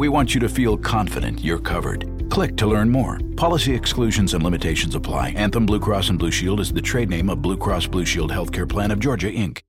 We want you to feel confident you're covered. Click to learn more. Policy exclusions and limitations apply. Anthem Blue Cross and Blue Shield is the trade name of Blue Cross Blue Shield Healthcare Plan of Georgia, Inc.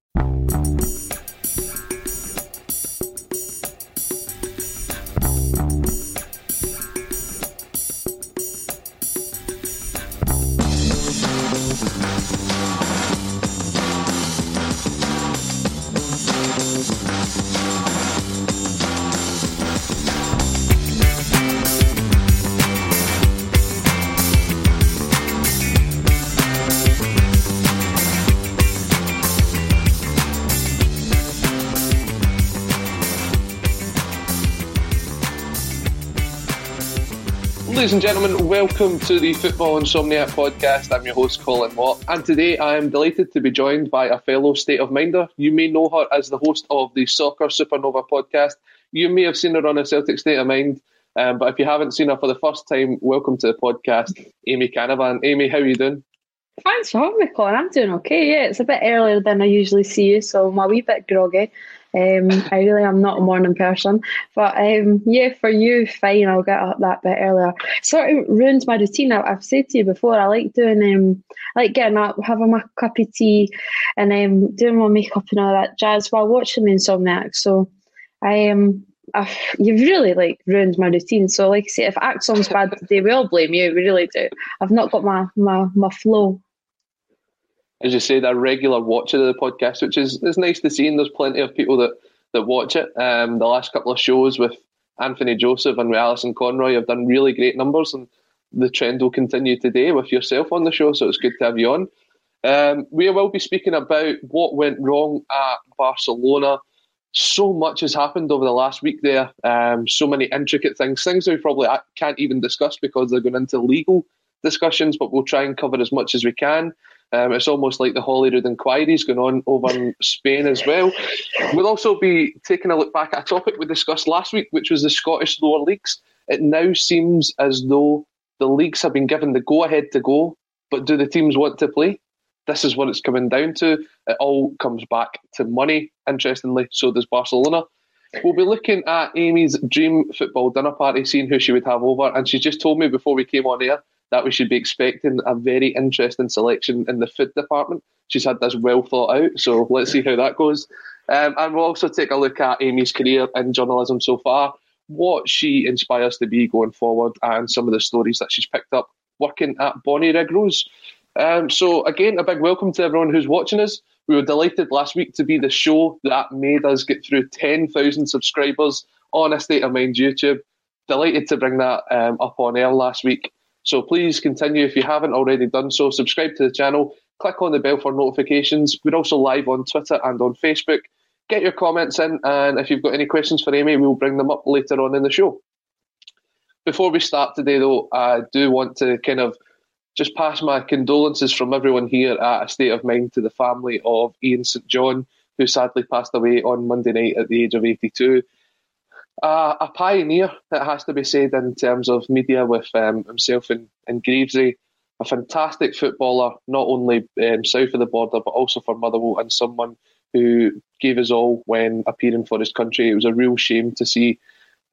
Ladies and gentlemen, welcome to the Football Insomniac podcast. I'm your host, Colin Watt, and today I am delighted to be joined by a fellow state of minder. You may know her as the host of the Soccer Supernova podcast. You may have seen her on a Celtic State of Mind, um, but if you haven't seen her for the first time, welcome to the podcast, Amy Canavan. Amy, how are you doing? Thanks for having me, Colin. I'm doing okay. Yeah, it's a bit earlier than I usually see you, so I'm a wee bit groggy. Um, I really am not a morning person, but um, yeah, for you, fine. I'll get up that bit earlier. Sort of ruins my routine. I, have said to you before, I like doing um, I like getting up, having my cup of tea, and um, doing my makeup and all that jazz while watching the Insomniac. So I um, I've, you've really like ruined my routine. So like I say, if ACSOM's bad today, we all blame you. We really do. I've not got my my my flow as you said, a regular watcher of the podcast, which is, is nice to see. And there's plenty of people that, that watch it. Um, the last couple of shows with Anthony Joseph and with Alison Conroy have done really great numbers, and the trend will continue today with yourself on the show. So it's good to have you on. Um, we will be speaking about what went wrong at Barcelona. So much has happened over the last week there. Um, so many intricate things, things that we probably can't even discuss because they're going into legal discussions, but we'll try and cover as much as we can. Um, it's almost like the Holyrood inquiries going on over in Spain as well. We'll also be taking a look back at a topic we discussed last week, which was the Scottish lower leagues. It now seems as though the leagues have been given the go ahead to go, but do the teams want to play? This is what it's coming down to. It all comes back to money, interestingly. So does Barcelona. We'll be looking at Amy's dream football dinner party, seeing who she would have over. And she just told me before we came on air that we should be expecting a very interesting selection in the food department. She's had this well thought out, so let's see how that goes. Um, and we'll also take a look at Amy's career in journalism so far, what she inspires to be going forward, and some of the stories that she's picked up working at Bonnyrigg Um, so, again, a big welcome to everyone who's watching us. We were delighted last week to be the show that made us get through 10,000 subscribers on a State of Mind YouTube. Delighted to bring that um, up on air last week. So please continue if you haven't already done so. Subscribe to the channel, click on the bell for notifications. We're also live on Twitter and on Facebook. Get your comments in, and if you've got any questions for Amy, we'll bring them up later on in the show. Before we start today, though, I do want to kind of just pass my condolences from everyone here at A State of Mind to the family of Ian St John, who sadly passed away on Monday night at the age of 82 uh, a pioneer, it has to be said, in terms of media with um, himself and, and Greavsie. A fantastic footballer, not only um, south of the border, but also for Motherwell, and someone who gave us all when appearing for his country. It was a real shame to see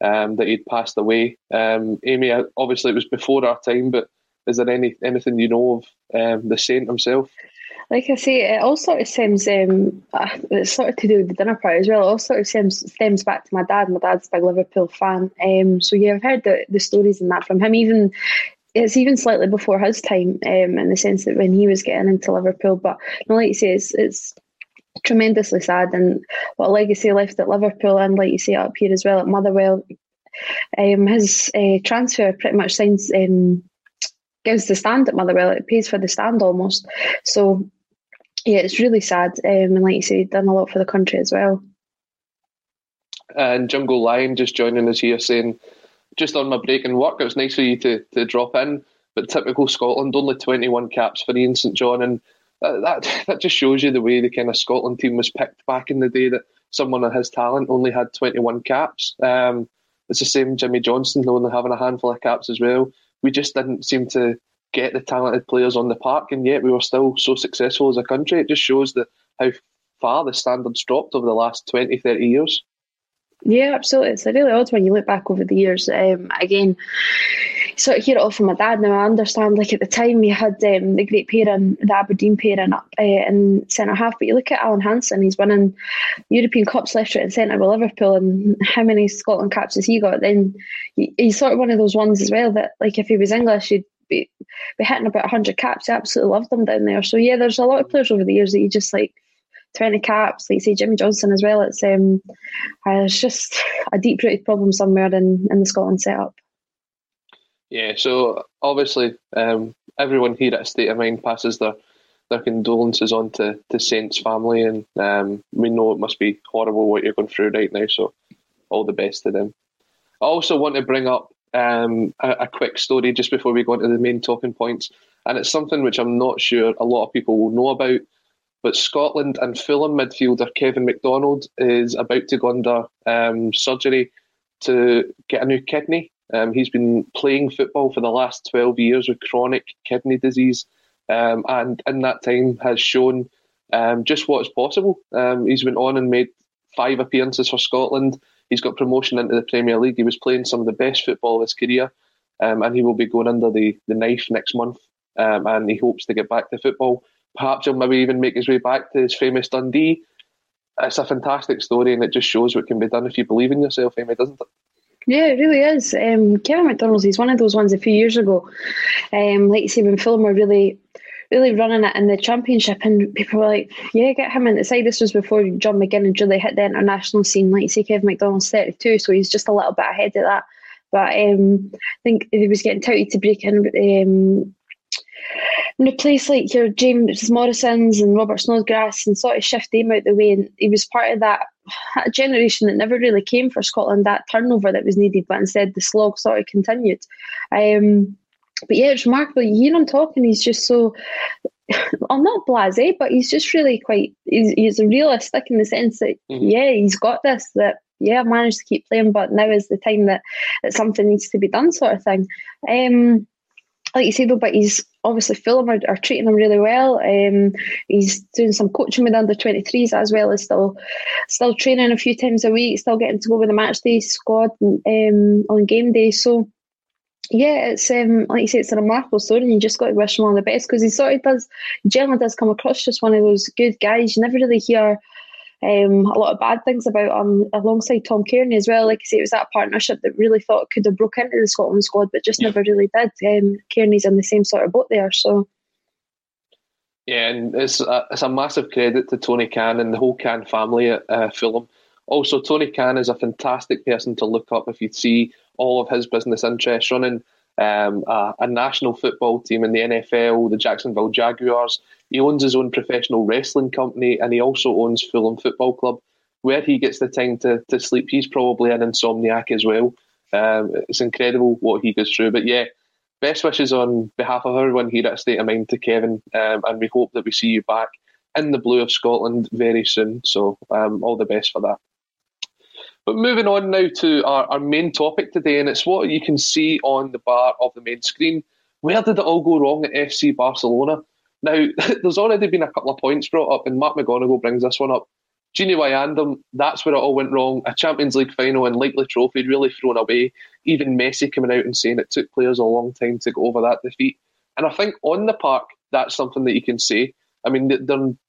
um, that he'd passed away. Um, Amy, obviously, it was before our time, but is there any anything you know of um, the saint himself? Like I say, it all sort of stems. Um, uh, it's sort of to do with the dinner party as well. It all sort of stems, stems back to my dad. My dad's a big Liverpool fan, um, so yeah, I've heard the, the stories and that from him. Even it's even slightly before his time um, in the sense that when he was getting into Liverpool. But like you say, it's, it's tremendously sad and what legacy left at Liverpool and like you say up here as well at Motherwell. Um, his uh, transfer pretty much signs um, gives the stand at Motherwell. It pays for the stand almost. So yeah, it's really sad. Um, and like you say, done a lot for the country as well. And Jungle Lion just joining us here saying, just on my break in work, it was nice for you to, to drop in. But typical Scotland, only 21 caps for Ian St John. And that, that, that just shows you the way the kind of Scotland team was picked back in the day that someone of his talent only had 21 caps. Um, it's the same Jimmy Johnstone, only having a handful of caps as well. We just didn't seem to get the talented players on the park, and yet we were still so successful as a country. It just shows that how far the standards dropped over the last 20, 30 years. Yeah, absolutely. It's a really odd when you look back over the years. Um, again, sort of hear it all from my dad. Now I understand. Like at the time, we had um, the great pairing, the Aberdeen pairing up uh, in centre half. But you look at Alan Hansen; he's winning European Cups left, right, and centre with Liverpool, and how many Scotland caps has he got? Then he's sort of one of those ones as well that, like, if he was English, you'd be, be hitting about 100 caps. I absolutely love them down there. So, yeah, there's a lot of players over the years that you just like 20 caps, like say Jimmy Johnstone as well. It's um, uh, it's just a deep rooted problem somewhere in, in the Scotland setup. Yeah, so obviously um, everyone here at State of Mind passes their their condolences on to, to Saint's family, and um, we know it must be horrible what you're going through right now. So, all the best to them. I also want to bring up um, a, a, quick story just before we go into the main talking points, and it's something which I'm not sure a lot of people will know about. But Scotland and Fulham midfielder Kevin McDonald is about to go under um, surgery to get a new kidney. Um, he's been playing football for the last 12 years with chronic kidney disease, um, and in that time has shown um, just what's possible. Um, he's went on and made five appearances for Scotland. He's got promotion into the Premier League. He was playing some of the best football of his career, um, and he will be going under the, the knife next month. Um, and he hopes to get back to football. Perhaps he'll maybe even make his way back to his famous Dundee. It's a fantastic story, and it just shows what can be done if you believe in yourself, Amy, doesn't it? Yeah, it really is. Um, Kevin McDonald's, he's one of those ones a few years ago. Um, like you say, when Fulham were really, really running it in the championship, and people were like, yeah, get him in the side. This was before John McGinn and really hit the international scene. Like say, Kevin McDonald's 32, so he's just a little bit ahead of that. But um, I think he was getting touted to break in um, in a place like your James Morrison's and Robert Snodgrass and sort of shift them out the way. And he was part of that, that generation that never really came for Scotland, that turnover that was needed, but instead the slog sort of continued. Um, but yeah, it's remarkable. You hear him talking, he's just so. I'm not blasé, but he's just really quite. He's, he's realistic in the sense that mm-hmm. yeah, he's got this. That yeah, I've managed to keep playing, but now is the time that that something needs to be done, sort of thing. Um, like you say though, but he's obviously Fulham are, are treating him really well. Um, he's doing some coaching with under 23s as well as still still training a few times a week, still getting to go with the match day squad um, on game day. So yeah, it's um, like you say, it's a remarkable story, and you just got to wish him all the best because he sort of does, generally does come across just one of those good guys. You never really hear um, a lot of bad things about him alongside Tom Cairney as well. Like I say, it was that partnership that really thought could have broke into the Scotland squad, but just yeah. never really did. Um, Cairney's in the same sort of boat there, so. Yeah, and it's a, it's a massive credit to Tony Khan and the whole Khan family at uh, Fulham. Also, Tony Khan is a fantastic person to look up if you see all of his business interests running um, a, a, national football team in the NFL, the Jacksonville Jaguars. He owns his own professional wrestling company and he also owns Fulham Football Club. Where he gets the time to, to sleep, he's probably an insomniac as well. Um, it's incredible what he goes through. But yeah, best wishes on behalf of everyone here at State of Mind to Kevin, um, and we hope that we see you back in the blue of Scotland very soon. So um, all the best for that. But moving on now to our, our main topic today, and it's what you can see on the bar of the main screen. Where did it all go wrong at FC Barcelona? Now, there's already been a couple of points brought up, and Mark McGonigal brings this one up. Gini Wijnaldum, that's where it all went wrong. A Champions League final and likely trophy really thrown away. Even Messi coming out and saying it took players a long time to go over that defeat. And I think on the park, that's something that you can say. I mean, they're,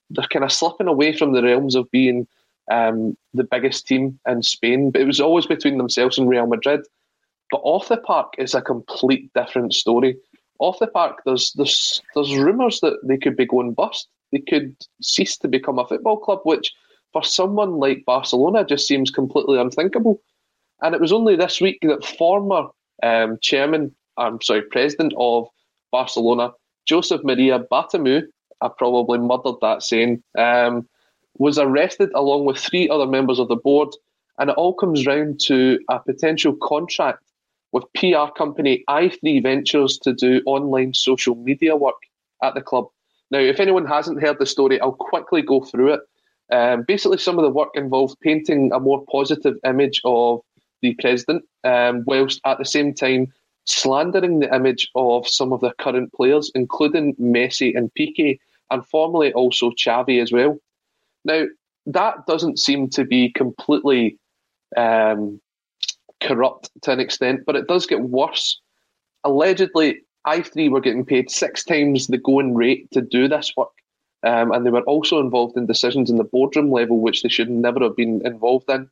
they're kind of slipping away from the realms of being um, the biggest team in Spain, but it was always between themselves and Real Madrid. But off the park, it's a complete different story. off the park, there's there's there's rumours that they could be going bust. They could cease to become a football club, which for someone like Barcelona just seems completely unthinkable. And it was only this week that former um, chairman, I'm sorry, president of Barcelona, Josep Maria Bartomeu, I probably murdered that saying, um, was arrested along with three other members of the board. And it all comes round to a potential contract with PR company i3 Ventures to do online social media work at the club. Now, if anyone hasn't heard the story, I'll quickly go through it. Um, basically, some of the work involved painting a more positive image of the president, um, whilst at the same time slandering the image of some of the current players, including Messi and Piqué, and formerly also Xavi as well. Now, that doesn't seem to be completely um, corrupt to an extent, but it does get worse. Allegedly, i3 were getting paid six times the going rate to do this work. Um, and they were also involved in decisions in the boardroom level which they should never have been involved in.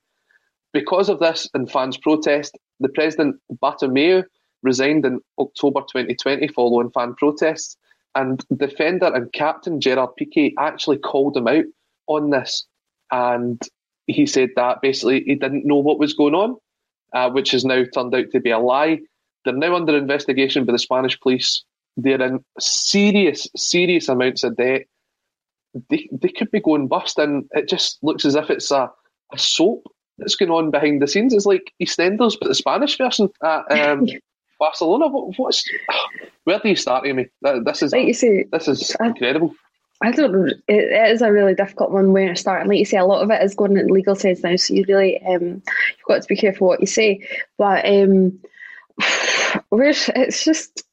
Because of this and fans' protest, the president Bartomeu resigned in October 2020 following fan protests, and defender and captain Gerard Piqué actually called him out on this, and he said that basically he didn't know what was going on, uh, which has now turned out to be a lie. They're now under investigation by the Spanish police. They're in serious, serious amounts of debt. They, they could be going bust, and it just looks as if it's a, a soap that's going on behind the scenes. It's like EastEnders, but the Spanish version at um, Barcelona. What, what's where do you start, Amy? This is like you say, this is incredible. I don't know. It, it is a really difficult one where to start. And like you say, a lot of it is going in legal sense now. So you really, um, you've got to be careful what you say. But um, it's just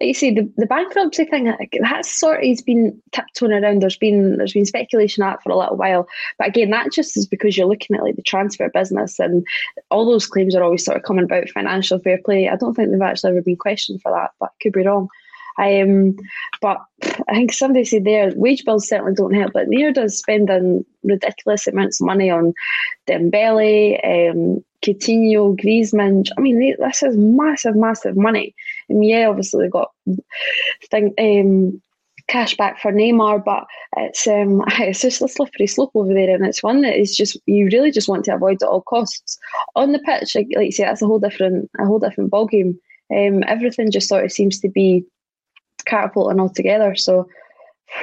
like you say, the, the bankruptcy thing that's sort of has been tiptoeing around. There's been there's been speculation on that for a little while, but again, that just is because you're looking at like the transfer business and all those claims are always sort of coming about financial fair play. I don't think they've actually ever been questioned for that, but could be wrong. Um, but I think somebody said there, wage bills certainly don't help, but neither does spending ridiculous amounts of money on Dembele, um, Coutinho, Griezmann. I mean, this is massive, massive money. And yeah, obviously they got thing, um, cash back for Neymar, but it's um, it's just a slippery slope over there, and it's one that is just you really just want to avoid at all costs. On the pitch, like, like you say, that's a whole different a whole different ballgame. Um, everything just sort of seems to be catapulting altogether. So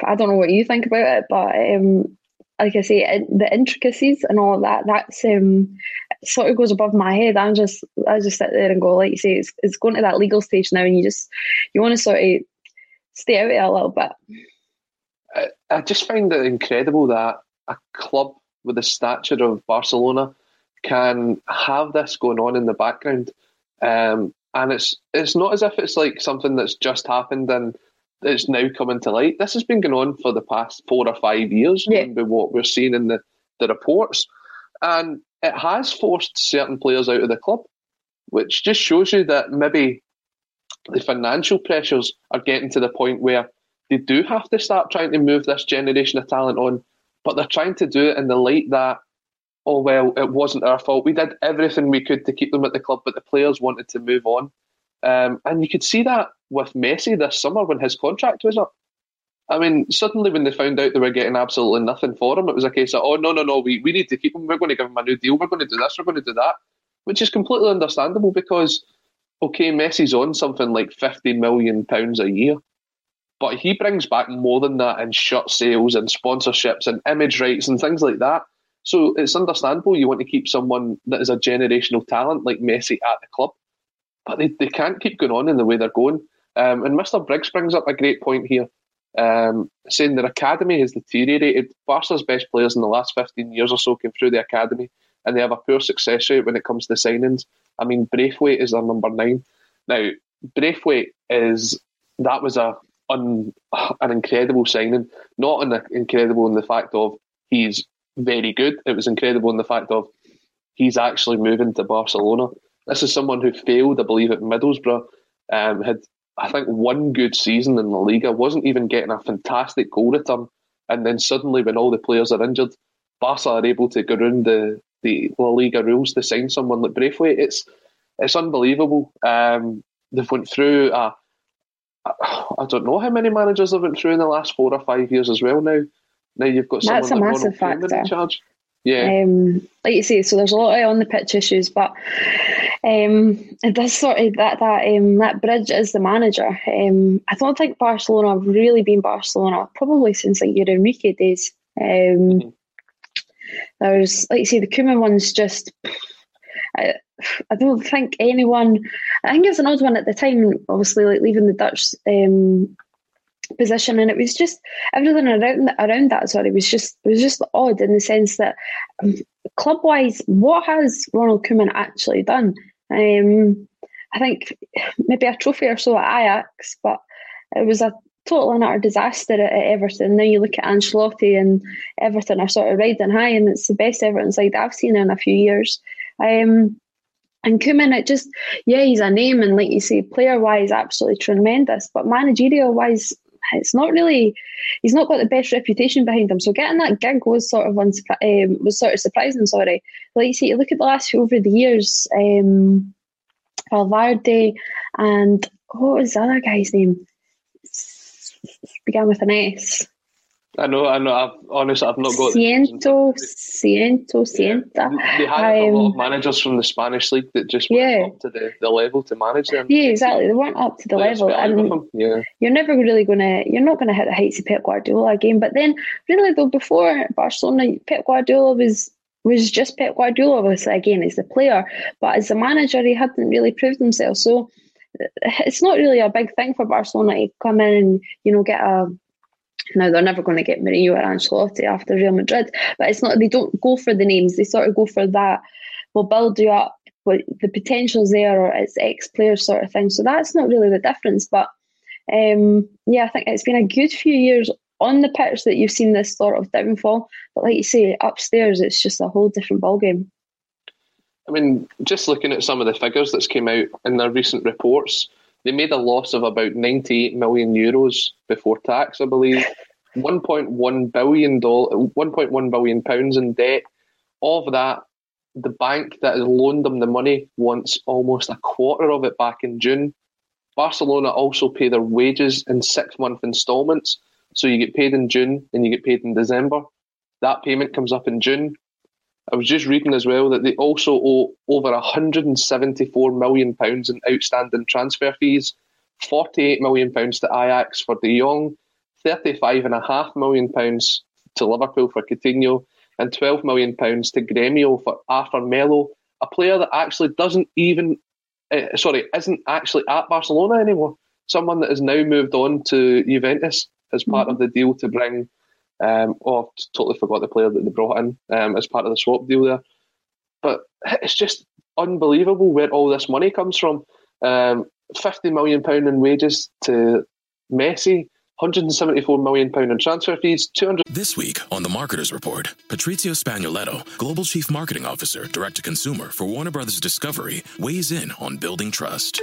I don't know what you think about it, but um, like I say, the intricacies and all that, that's um, sort of goes above my head. I'm just, I just sit there and go, like you say, it's, it's going to that legal stage now, and you just, you want to sort of stay out of it a little bit. I, I just find it incredible that a club with the stature of Barcelona can have this going on in the background. Um, and it's it's not as if it's like something that's just happened and it's now coming to light. This has been going on for the past four or five years. Yeah. what we're seeing in the, the reports, and it has forced certain players out of the club, which just shows you that maybe the financial pressures are getting to the point where they do have to start trying to move this generation of talent on, but they're trying to do it in the light that oh well, it wasn't our fault. We did everything we could to keep them at the club, but the players wanted to move on. Um, and you could see that with Messi this summer when his contract was up. I mean, suddenly when they found out they were getting absolutely nothing for him, it was a case of, oh, no, no, no, we, we need to keep him. We're going to give him a new deal. We're going to do this. We're going to do that, which is completely understandable because, okay, Messi's on something like £50 million a year, but he brings back more than that in shirt sales and sponsorships and image rights and things like that. So it's understandable you want to keep someone that is a generational talent like Messi at the club, but they, they can't keep going on in the way they're going. Um, and Mr. Briggs brings up a great point here, um, saying their academy has deteriorated. Barca's best players in the last 15 years or so came through the academy, and they have a poor success rate when it comes to signings. I mean, Braithwaite is their number nine. Now, Braithwaite is that was a un, an incredible signing, not an incredible in the fact of he's very good. It was incredible in the fact of he's actually moving to Barcelona. This is someone who failed, I believe, at Middlesbrough. Um, had I think one good season in the Liga, wasn't even getting a fantastic goal return, and then suddenly, when all the players are injured, Barca are able to go around the, the La Liga rules to sign someone like Braithwaite. It's it's unbelievable. Um, they've went through I don't know how many managers have went through in the last four or five years as well. Now, now you've got That's a like massive Ronald factor. in charge. Yeah, Um, like you say, so there's a lot of on the pitch issues, but um, it does sort of that that um, that bridge is the manager. Um, I don't think Barcelona have really been Barcelona probably since like your Enrique days. Um, There's like you say, the Koeman one's just. I, I don't think anyone. I think it's an odd one at the time. Obviously, like leaving the Dutch um, position, and it was just everything around around that. Sorry, was just it was just odd in the sense that um, club wise, what has Ronald Koeman actually done? Um, I think maybe a trophy or so at Ajax, but it was a total and utter disaster at, at Everton. Now you look at Ancelotti and Everton are sort of riding high, and it's the best Everton side I've seen in a few years. Um, and Koeman, it just, yeah, he's a name, and like you say, player wise, absolutely tremendous, but managerial wise, it's not really. He's not got the best reputation behind him. So getting that gig was sort of unsurpri- um, was sort of surprising. Sorry, like you see, you look at the last few over the years, um, Valverde and what was the other guy's name? Began with an S. I know, I know. I've honestly, I've not got. the names in Ciento, of. Ciento, Cienta. They hired a lot of Um, managers from the Spanish league that just weren't Yeah. up to the, the level to manage them. Yeah, exactly. They weren't up to the Players level, fell out with and. Yeah, you're never really gonna, you're not gonna hit the heights of Pep Guardiola again. But then, really though, before Barcelona, Pep Guardiola was was just Pep Guardiola. Obviously, again, as the player, but as a manager, he hadn't really proved himself. So it's not really a big thing for Barcelona to come in and you know get a. Now they're never going to get Mourinho or Ancelotti after Real Madrid, but it's not. They don't go for the names. They sort of go for that. We'll build you up. But the potential's there, or it's ex-player sort of thing. So that's not really the difference. But um, yeah, I think it's been a good few years on the pitch that you've seen this sort of downfall. But like you say, upstairs, it's just a whole different ballgame. I mean, just looking at some of the figures that's came out in their recent reports, they made a loss of about 98 million euros before tax, I believe. 1.1 billion dollar, 1.1 billion pounds in debt. Of that, the bank that has loaned them the money wants almost a quarter of it back in June. Barcelona also pay their wages in six month instalments, so you get paid in June and you get paid in December. That payment comes up in June. I was just reading as well that they also owe over 174 million pounds in outstanding transfer fees, 48 million pounds to Ajax for De Jong, 35 and a half million pounds to Liverpool for Coutinho, and 12 million pounds to Gremio for Arthur Melo, a player that actually doesn't even, uh, sorry, isn't actually at Barcelona anymore. Someone that has now moved on to Juventus as part of the deal to bring. Um, oh, I've totally forgot the player that they brought in um, as part of the swap deal there. But it's just unbelievable where all this money comes from. Um, Fifty million pound in wages to Messi, 174 million pound in transfer fees, 200 This week on The Marketer's Report, Patrizio Spagnoletto, Global Chief Marketing Officer, Direct to Consumer for Warner Brothers Discovery, weighs in on building trust.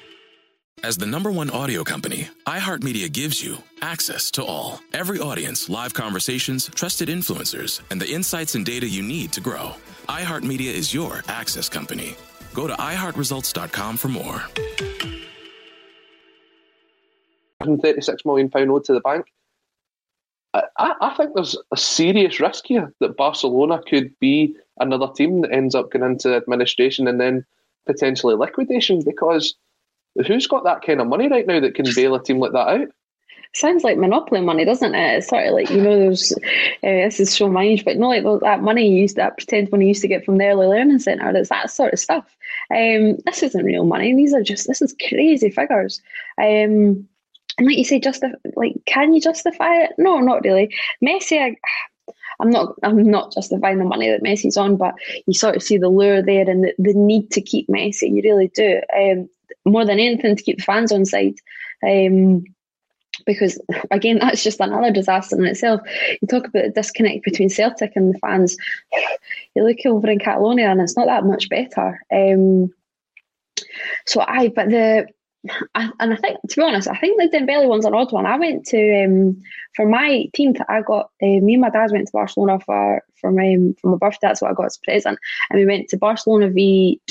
As the number one audio company, iHeartMedia gives you access to all. Every audience, live conversations, trusted influencers, and the insights and data you need to grow. iHeartMedia is your access company. Go to iHeartResults.com for more. 136 million pound owed to the bank. I, I think there's a serious risk here that Barcelona could be another team that ends up going into administration and then potentially liquidation because who's got that kind of money right now that can bail a team like that out? Sounds like monopoly money, doesn't it? It's sort of like you know, there's uh, this is so mind, but not like that money you used that pretend money you used to get from the early learning centre. That's that sort of stuff. Um, this isn't real money. These are just this is crazy figures. Um, and like you say, just like can you justify it? No, not really. Messi, I, I'm not I'm not justifying the money that Messi's on, but you sort of see the lure there and the, the need to keep Messi. You really do. Um, more than anything to keep the fans on side. Um, because again, that's just another disaster in itself. You talk about the disconnect between Celtic and the fans. You look over in Catalonia, and it's not that much better. Um, so I, but the I, and I think, to be honest, I think the Dembele one's an odd one. I went to um, for my team. I got uh, me and my dad went to Barcelona for for my for my birthday. That's what I got as a present, and we went to Barcelona v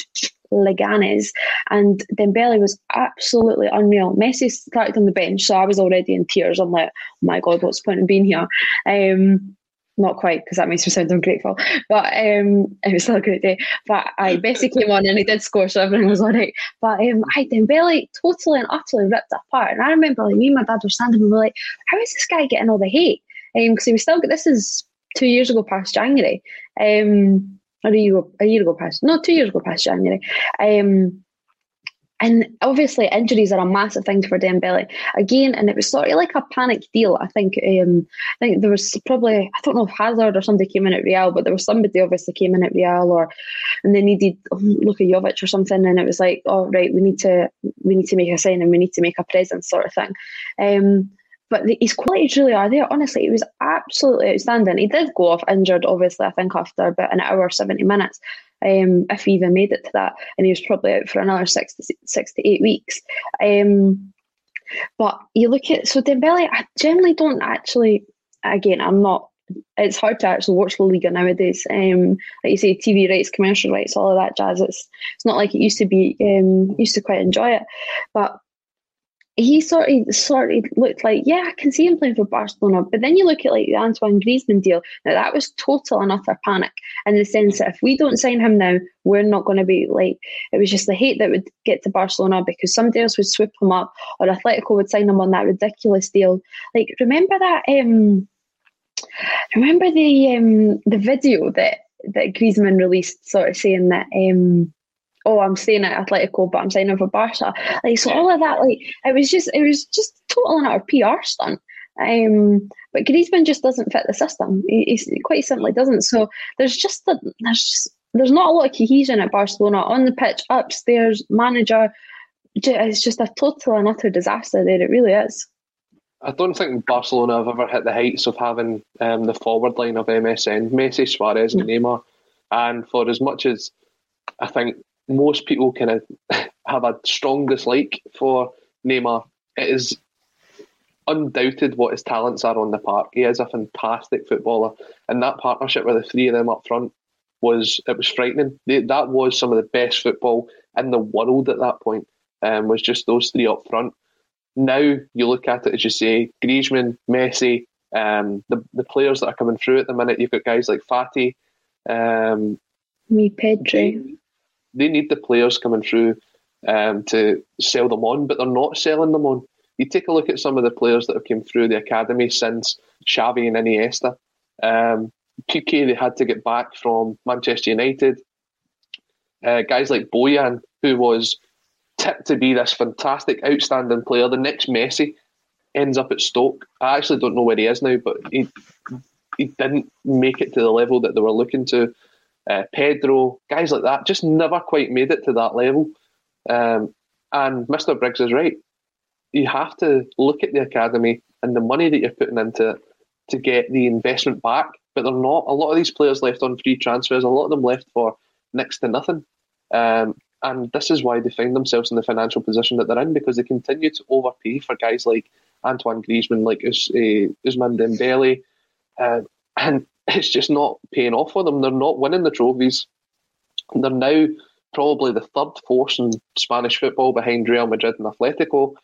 Leganes, and Dembele was absolutely unreal. Messi started on the bench, so I was already in tears. I'm like, oh my god, what's the point in being here? Um, not quite because that makes me sound ungrateful, but um, it was still a great day. But I Messi came on and he did score, so everything was all right. But um, I Dembele totally and utterly ripped apart. And I remember like me and my dad were standing and we were like, "How is this guy getting all the hate?" Because um, he was still. This is two years ago past January. Um, a year, a year ago past, no, two years ago past January. Um, and obviously, injuries are a massive thing for Dembele again. And it was sort of like a panic deal. I think. Um, I think there was probably I don't know if Hazard or somebody came in at Real, but there was somebody obviously came in at Real, or and they needed Luka Jovic or something, and it was like, oh right, we need to we need to make a sign and we need to make a presence, sort of thing. Um, but the, his qualities really are there. Honestly, he was absolutely outstanding. He did go off injured, obviously, I think after about an hour, 70 minutes, um, if he even made it to that. And he was probably out for another six to, six to eight weeks. Um, but you look at, so Dembele, I generally don't actually, again, I'm not it's hard to actually watch La Liga nowadays. Um, like you say, TV rights, commercial rights, all of that jazz. It's it's not like it used to be. Um, used to quite enjoy it, but he sort of sort of looked like, yeah, I can see him playing for Barcelona. But then you look at like the Antoine Griezmann deal. Now that was total and utter panic in the sense that if we don't sign him now, we're not going to be like. It was just the hate that would get to Barcelona because somebody else would swoop him up, or Atletico would sign him on that ridiculous deal. Like remember that? Um, remember the um, the video that that Griezmann released, sort of saying that. Um, oh, I'm staying at Atletico, but I'm signing for Barca. Like so, all of that, like it was just, it was just total and utter PR stunt. Um, but Griezmann just doesn't fit the system. He, he quite simply doesn't. So there's just the, there's just, there's not a lot of cohesion at Barcelona on the pitch, upstairs, manager. It's just a total and utter disaster there. It really is. I don't think Barcelona have ever hit the heights of having um, the forward line of MSN, Messi, Suarez, and Neymar. And for as much as I think most people kind of have a strong dislike for Neymar. It is undoubted what his talents are on the park. He is a fantastic footballer, and that partnership with the three of them up front was it was frightening. They, that was some of the best football in the world at that point. Um, was just those three up front. Now you look at it as you say, Griezmann, Messi, um, the the players that are coming through at the minute. You've got guys like Fati, um, me Pedri they need the players coming through um, to sell them on, but they're not selling them on. You take a look at some of the players that have come through the academy since Xavi and Iniesta. Um, they had to get back from Manchester United. Uh, guys like Bojan, who was tipped to be this fantastic, outstanding player, the next Messi, ends up at Stoke. I actually don't know where he is now, but he he didn't make it to the level that they were looking to uh, Pedro, guys like that, just never quite made it to that level. Um, and Mr. Briggs is right. You have to look at the academy and the money that you're putting into it to get the investment back. But they're not. A lot of these players left on free transfers. A lot of them left for next to nothing. Um, and this is why they find themselves in the financial position that they're in because they continue to overpay for guys like Antoine Griezmann, like Us, uh, Ousmane Dembele, uh, and it's just not paying off for them. They're not winning the trophies. They're now probably the third force in Spanish football behind Real Madrid and Atletico.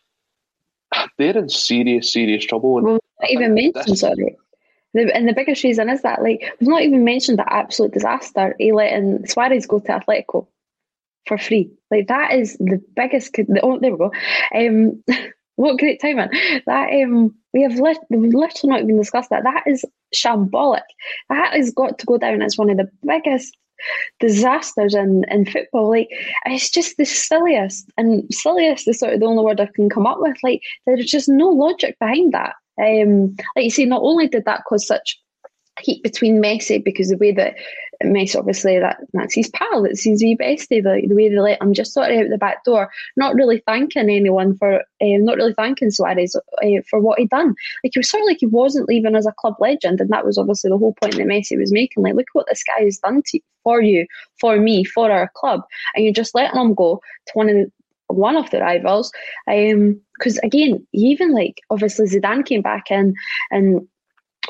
They're in serious, serious trouble. And well, not even mentioned, sorry. The, and the biggest reason is that, like, we've not even mentioned the absolute disaster he letting Suarez go to Atletico for free. Like, that is the biggest. Oh, there we go. Um, what great timing! That um, we have lit- we've literally not even discussed that. That is shambolic. That has got to go down as one of the biggest disasters in, in football. Like it's just the silliest, and silliest is sort of the only word I can come up with. Like there's just no logic behind that. Um, like you say, not only did that cause such heat between Messi because the way that Messi, obviously, that that's his pal, it's his wee bestie. The, the way they let him just sort of out the back door, not really thanking anyone for, um, not really thanking Suarez uh, for what he'd done. Like he was sort of like he wasn't leaving as a club legend, and that was obviously the whole point that Messi was making. Like, look what this guy has done to for you, for me, for our club, and you're just letting him go to one of the, one of the rivals. Because um, again, even like obviously Zidane came back in and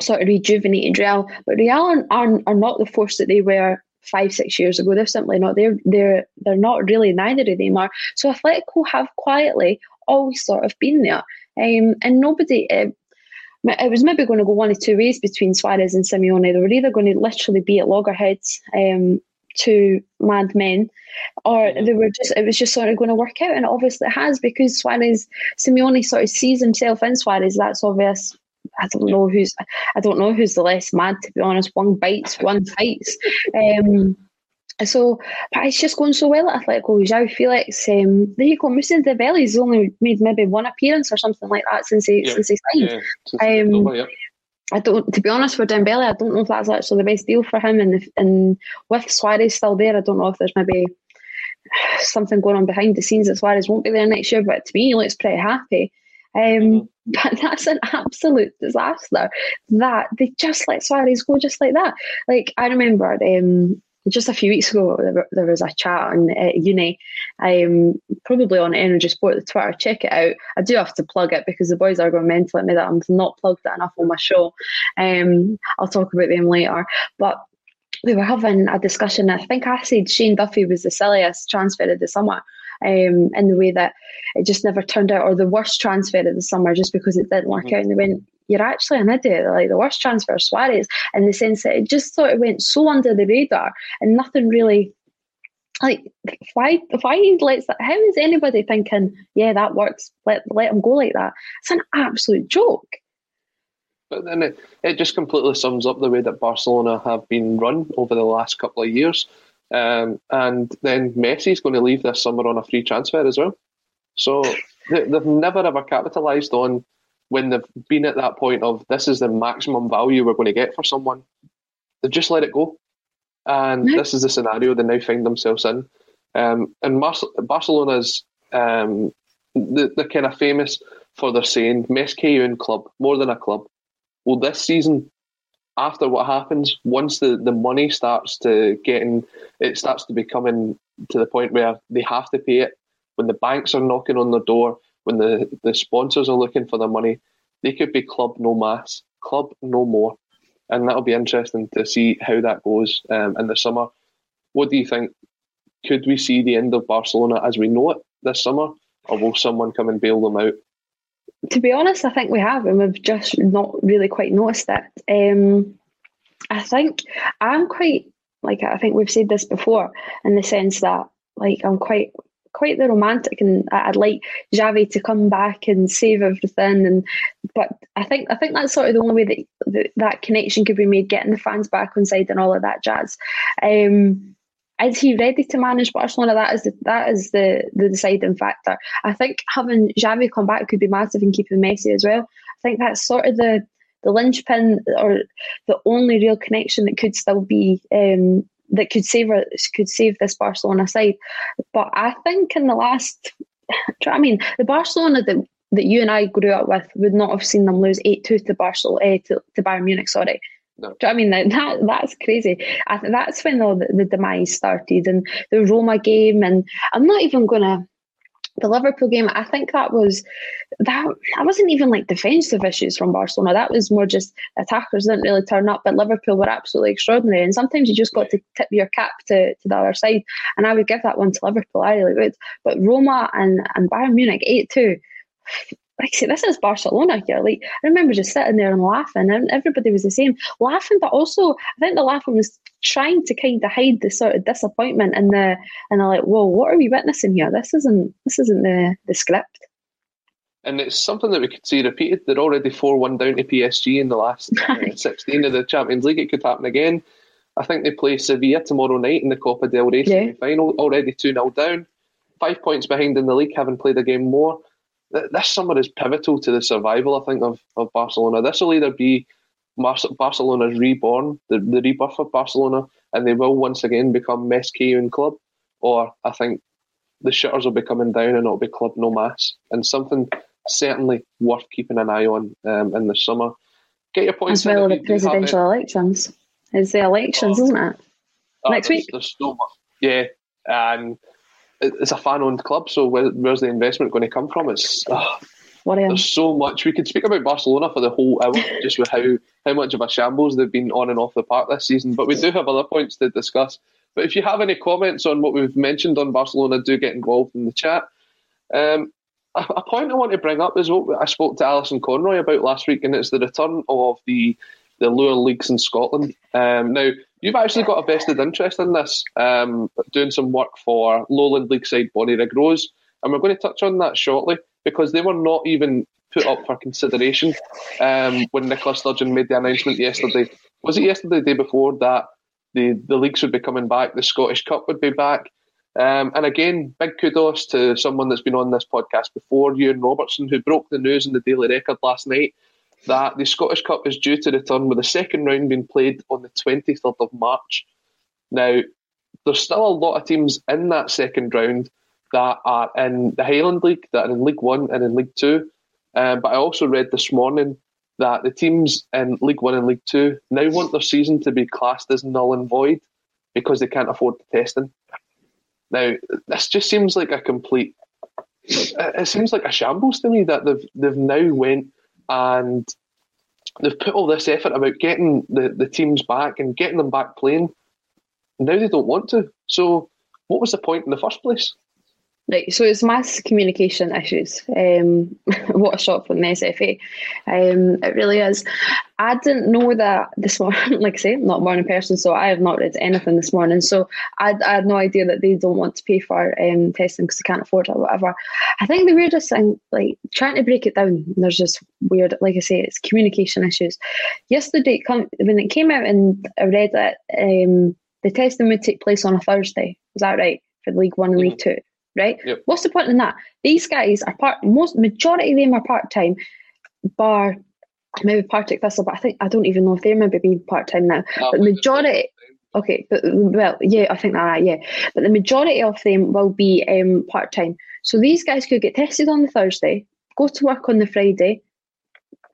sort of rejuvenated Real, but Real are, are not the force that they were five six years ago. They're simply not. They're they're they're not really. Neither of them are. So Atletico have quietly always sort of been there, um, and nobody. Uh, it was maybe going to go one of two ways between Suarez and Simeone. They were either going to literally be at loggerheads um, two mad men, or mm-hmm. they were just it was just sort of going to work out, and obviously it has because Suarez Simeone sort of sees himself in Suarez. That's obvious. I don't know who's I don't know who's the less mad to be honest. One bites, one fights. Um, so, but it's just going so well at Atletico. João Felix, um, there you go. Moussa Dembele's only made maybe one appearance or something like that since he yeah, since he signed. Yeah, um, over, yeah. I don't, to be honest, for Dembele, I don't know if that's actually the best deal for him. And if, and with Suarez still there, I don't know if there's maybe something going on behind the scenes that Suarez won't be there next year. But to me, he looks pretty happy. Um, mm-hmm. But that's an absolute disaster. That they just let Suarez go just like that. Like I remember um, just a few weeks ago, there, was a chat on uh, uni, um, probably on Energy Sport, the Twitter. Check it out. I do have to plug it because the boys are going mental at me that I'm not plugged it enough on my show. Um, I'll talk about them later. But we were having a discussion. I think I said Shane Duffy was the silliest transfer of the summer. Um, in the way that it just never turned out, or the worst transfer of the summer, just because it didn't work mm-hmm. out. And they went, you're actually an idiot. Like the worst transfer, Suarez, in the sense that it just sort of went so under the radar and nothing really. Like why? Why lets that? How is anybody thinking? Yeah, that works. Let let him go like that. It's an absolute joke. But then it, it just completely sums up the way that Barcelona have been run over the last couple of years. Um, and then Messi's going to leave this summer on a free transfer as well. So they, they've never ever capitalised on when they've been at that point of this is the maximum value we're going to get for someone, they've just let it go. And this is the scenario they now find themselves in. Um, and Mar- Barcelona's um, they're, they're kind of famous for their saying "Més que un club," more than a club. Well, this season, after what happens, once the, the money starts to getting, it starts to becoming to the point where they have to pay it. When the banks are knocking on their door, when the, the sponsors are looking for their money, they could be club no mass, club no more. And that'll be interesting to see how that goes um, in the summer. What do you think? Could we see the end of Barcelona as we know it this summer, or will someone come and bail them out? To be honest, I think we have, and we've just not really quite noticed it. Um, I think I'm quite like I think we've said this before in the sense that like I'm quite quite the romantic, and I'd like Xavi to come back and save everything. And but I think I think that's sort of the only way that that, that connection could be made, getting the fans back on side and all of that jazz. Um, is he ready to manage Barcelona? That is the, that is the the deciding factor. I think having Xavi come back could be massive in keeping Messi as well. I think that's sort of the the linchpin or the only real connection that could still be um, that could save could save this Barcelona side. But I think in the last, I mean, the Barcelona that that you and I grew up with would not have seen them lose eight two to Barcelona uh, to, to Bayern Munich. Sorry. No. I mean that, that that's crazy. I, that's when all the, the demise started and the Roma game, and I'm not even gonna the Liverpool game, I think that was that that wasn't even like defensive issues from Barcelona. That was more just attackers didn't really turn up, but Liverpool were absolutely extraordinary. And sometimes you just got to tip your cap to, to the other side. And I would give that one to Liverpool, I really would. But Roma and, and Bayern Munich, 8 2 like see, this is Barcelona here. Like I remember just sitting there and laughing, and everybody was the same, laughing. But also, I think the laughing was trying to kind of hide the sort of disappointment and the and I'm like, whoa, what are we witnessing here? This isn't this isn't the the script. And it's something that we could see repeated. They're already four one down to PSG in the last uh, sixteen of the Champions League. It could happen again. I think they play Sevilla tomorrow night in the Copa del Rey yeah. final. Already two 0 down, five points behind in the league, having played a game more this summer is pivotal to the survival, I think, of, of Barcelona. This will either be Barcelona's reborn, the, the rebirth of Barcelona, and they will once again become Més que un Club, or I think the shutters will be coming down and it'll be Club No Mas, and something certainly worth keeping an eye on um, in the summer. Get your points. As well as the presidential elections. It's the elections, oh, isn't it? Uh, Next there's, week. There's so much. Yeah, and it's a fan-owned club, so where, where's the investment going to come from? It's uh, there's so much. We could speak about Barcelona for the whole hour, just with how how much of a shambles they've been on and off the park this season. But we do have other points to discuss. But if you have any comments on what we've mentioned on Barcelona, do get involved in the chat. Um, a, a, point I want to bring up is what I spoke to Alison Conroy about last week, and it's the return of the the lower leagues in Scotland. Um, now, you've actually got a vested interest in this, um, doing some work for Lowland League side Bonnyrigg Rose, and we're going to touch on that shortly because they were not even put up for consideration um, when Nicola Sturgeon made the announcement yesterday. Was it yesterday, the day before, that the, the leagues would be coming back, the Scottish Cup would be back? Um, and again, big kudos to someone that's been on this podcast before, Ewan Robertson, who broke the news in the Daily Record last night that the Scottish Cup is due to return with the second round being played on the 23rd of March. Now, there's still a lot of teams in that second round that are in the Highland League, that are in League One and in League Two. Um, but I also read this morning that the teams in League One and League Two now want their season to be classed as null and void because they can't afford the testing. Now, this just seems like a complete. It seems like a shambles to me that they've they've now went and they've put all this effort about getting the, the teams back and getting them back playing. Now they don't want to. So, what was the point in the first place? Right, so it's mass communication issues. Um, what a shock from the SFA. Um, it really is. I didn't know that this morning, like I say, I'm not a morning person, so I have not read anything this morning. So I, I had no idea that they don't want to pay for um, testing because they can't afford it or whatever. I think the weirdest thing, like trying to break it down, there's just weird, like I say, it's communication issues. Yesterday, when it came out and I read that um, the testing would take place on a Thursday. Is that right? For League One and League Two? Right? Yep. What's the point in that? These guys are part. Most majority of them are part time, bar maybe Partick Thistle, but I think I don't even know if they're maybe being part time now. That but majority. Okay, but well, yeah, I think that yeah, but the majority of them will be um, part time. So these guys could get tested on the Thursday, go to work on the Friday,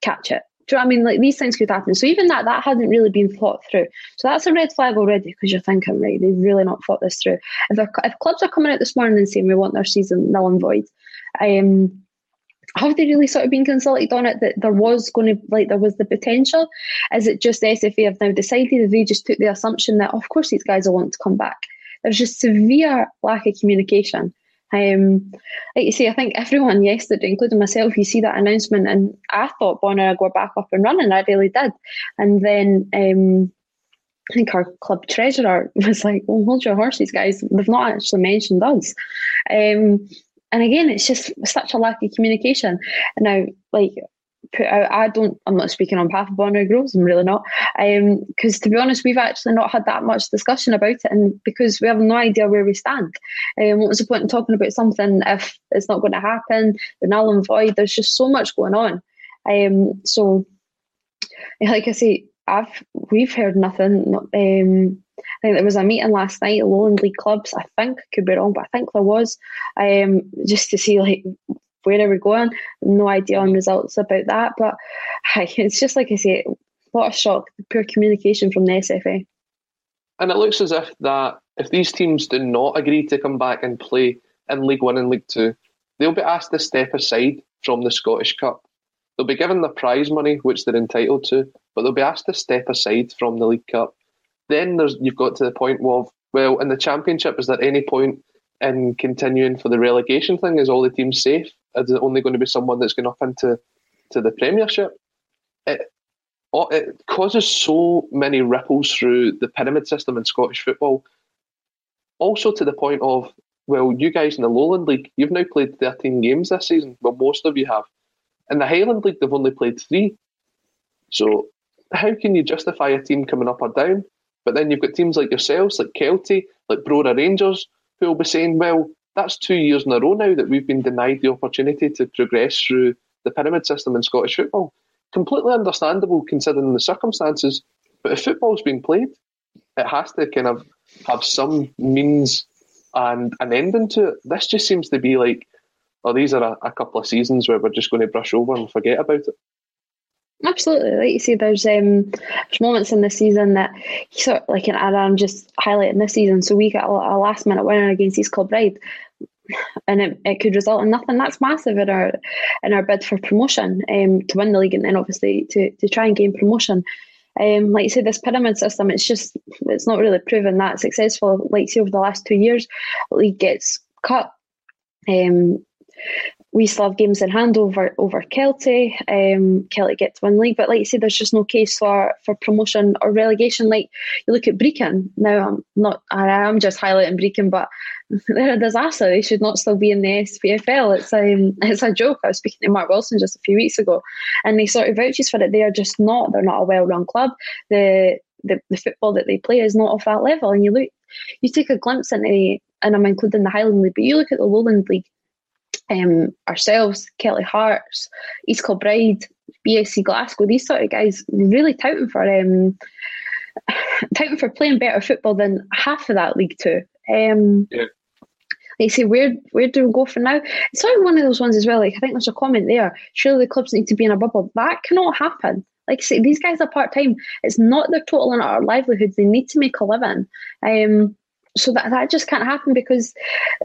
catch it. Do you know what I mean? Like these things could happen. So even that, that hadn't really been thought through. So that's a red flag already because you're thinking, right, they've really not thought this through. If, if clubs are coming out this morning and saying we want their season null and void, um, have they really sort of been consulted on it that there was going to like there was the potential? Is it just the SFA have now decided that they just took the assumption that of course these guys will want to come back? There's just severe lack of communication. Um, like you say, I think everyone yesterday, including myself, you see that announcement, and I thought Bonner were back up and running. I really did. And then um, I think our club treasurer was like, "Well, hold your horses, guys. They've not actually mentioned us." Um, and again, it's just such a lack of communication. And Now, like put out. I don't. I'm not speaking on behalf of Bonnyrigg Rose. I'm really not. Because um, to be honest, we've actually not had that much discussion about it, and because we have no idea where we stand. Um, what was the point in talking about something if it's not going to happen? The null and void. There's just so much going on. Um, so, like I say, I've we've heard nothing. Um, I think there was a meeting last night, Lowland League clubs. I think could be wrong, but I think there was um, just to see like where are we going? No idea on results about that, but it's just like I say, what a shock, poor communication from the SFA. And it looks as if that if these teams do not agree to come back and play in League One and League Two, they'll be asked to step aside from the Scottish Cup. They'll be given the prize money which they're entitled to, but they'll be asked to step aside from the League Cup. Then there's you've got to the point of well, in the Championship, is there any point in continuing for the relegation thing? Is all the teams safe? Uh, Is it only going to be someone that's going up into to the Premiership? It, oh, it causes so many ripples through the pyramid system in Scottish football. Also, to the point of, well, you guys in the Lowland League, you've now played 13 games this season. Well, most of you have. In the Highland League, they've only played three. So, how can you justify a team coming up or down? But then you've got teams like yourselves, like Kelty, like Brora Rangers, who will be saying, well, that's two years in a row now that we've been denied the opportunity to progress through the pyramid system in Scottish football. Completely understandable considering the circumstances, but if football's been played, it has to kind of have some means and an ending to it. This just seems to be like, oh, these are a, a couple of seasons where we're just going to brush over and forget about it. Absolutely, like you say, there's um, there's moments in this season that sort of like, and I'm just highlighting this season. So we got a, a last minute winner against East Kilbride, and it, it could result in nothing. That's massive in our in our bid for promotion um, to win the league, and then obviously to to try and gain promotion. Um, like you said, this pyramid system, it's just it's not really proven that successful. Like you say over the last two years, the league gets cut. Um, we still have games in hand over over Kelty. Um, Kelty win league, but like you said, there's just no case for for promotion or relegation. Like you look at Brechin. Now I'm not, I am just highlighting Brechin, but they're a disaster. They should not still be in the SPFL. It's um, it's a joke. I was speaking to Mark Wilson just a few weeks ago, and they sort of vouches for it. They are just not. They're not a well-run club. The the, the football that they play is not of that level. And you look, you take a glimpse into, and I'm including the Highland League, but you look at the Lowland League um, ourselves, Kelty Hearts, East Kilbride, BSC Glasgow, these sort of guys really touting for um, touting for playing better football than half of that League Two. Um, yeah. They say where where do we go for now? It's sort of one of those ones as well. Like I think there's a comment there. Surely the clubs need to be in a bubble. That cannot happen. Like I say, these guys are part time. It's not their total and our livelihoods. They need to make a living. Um, so that that just can't happen because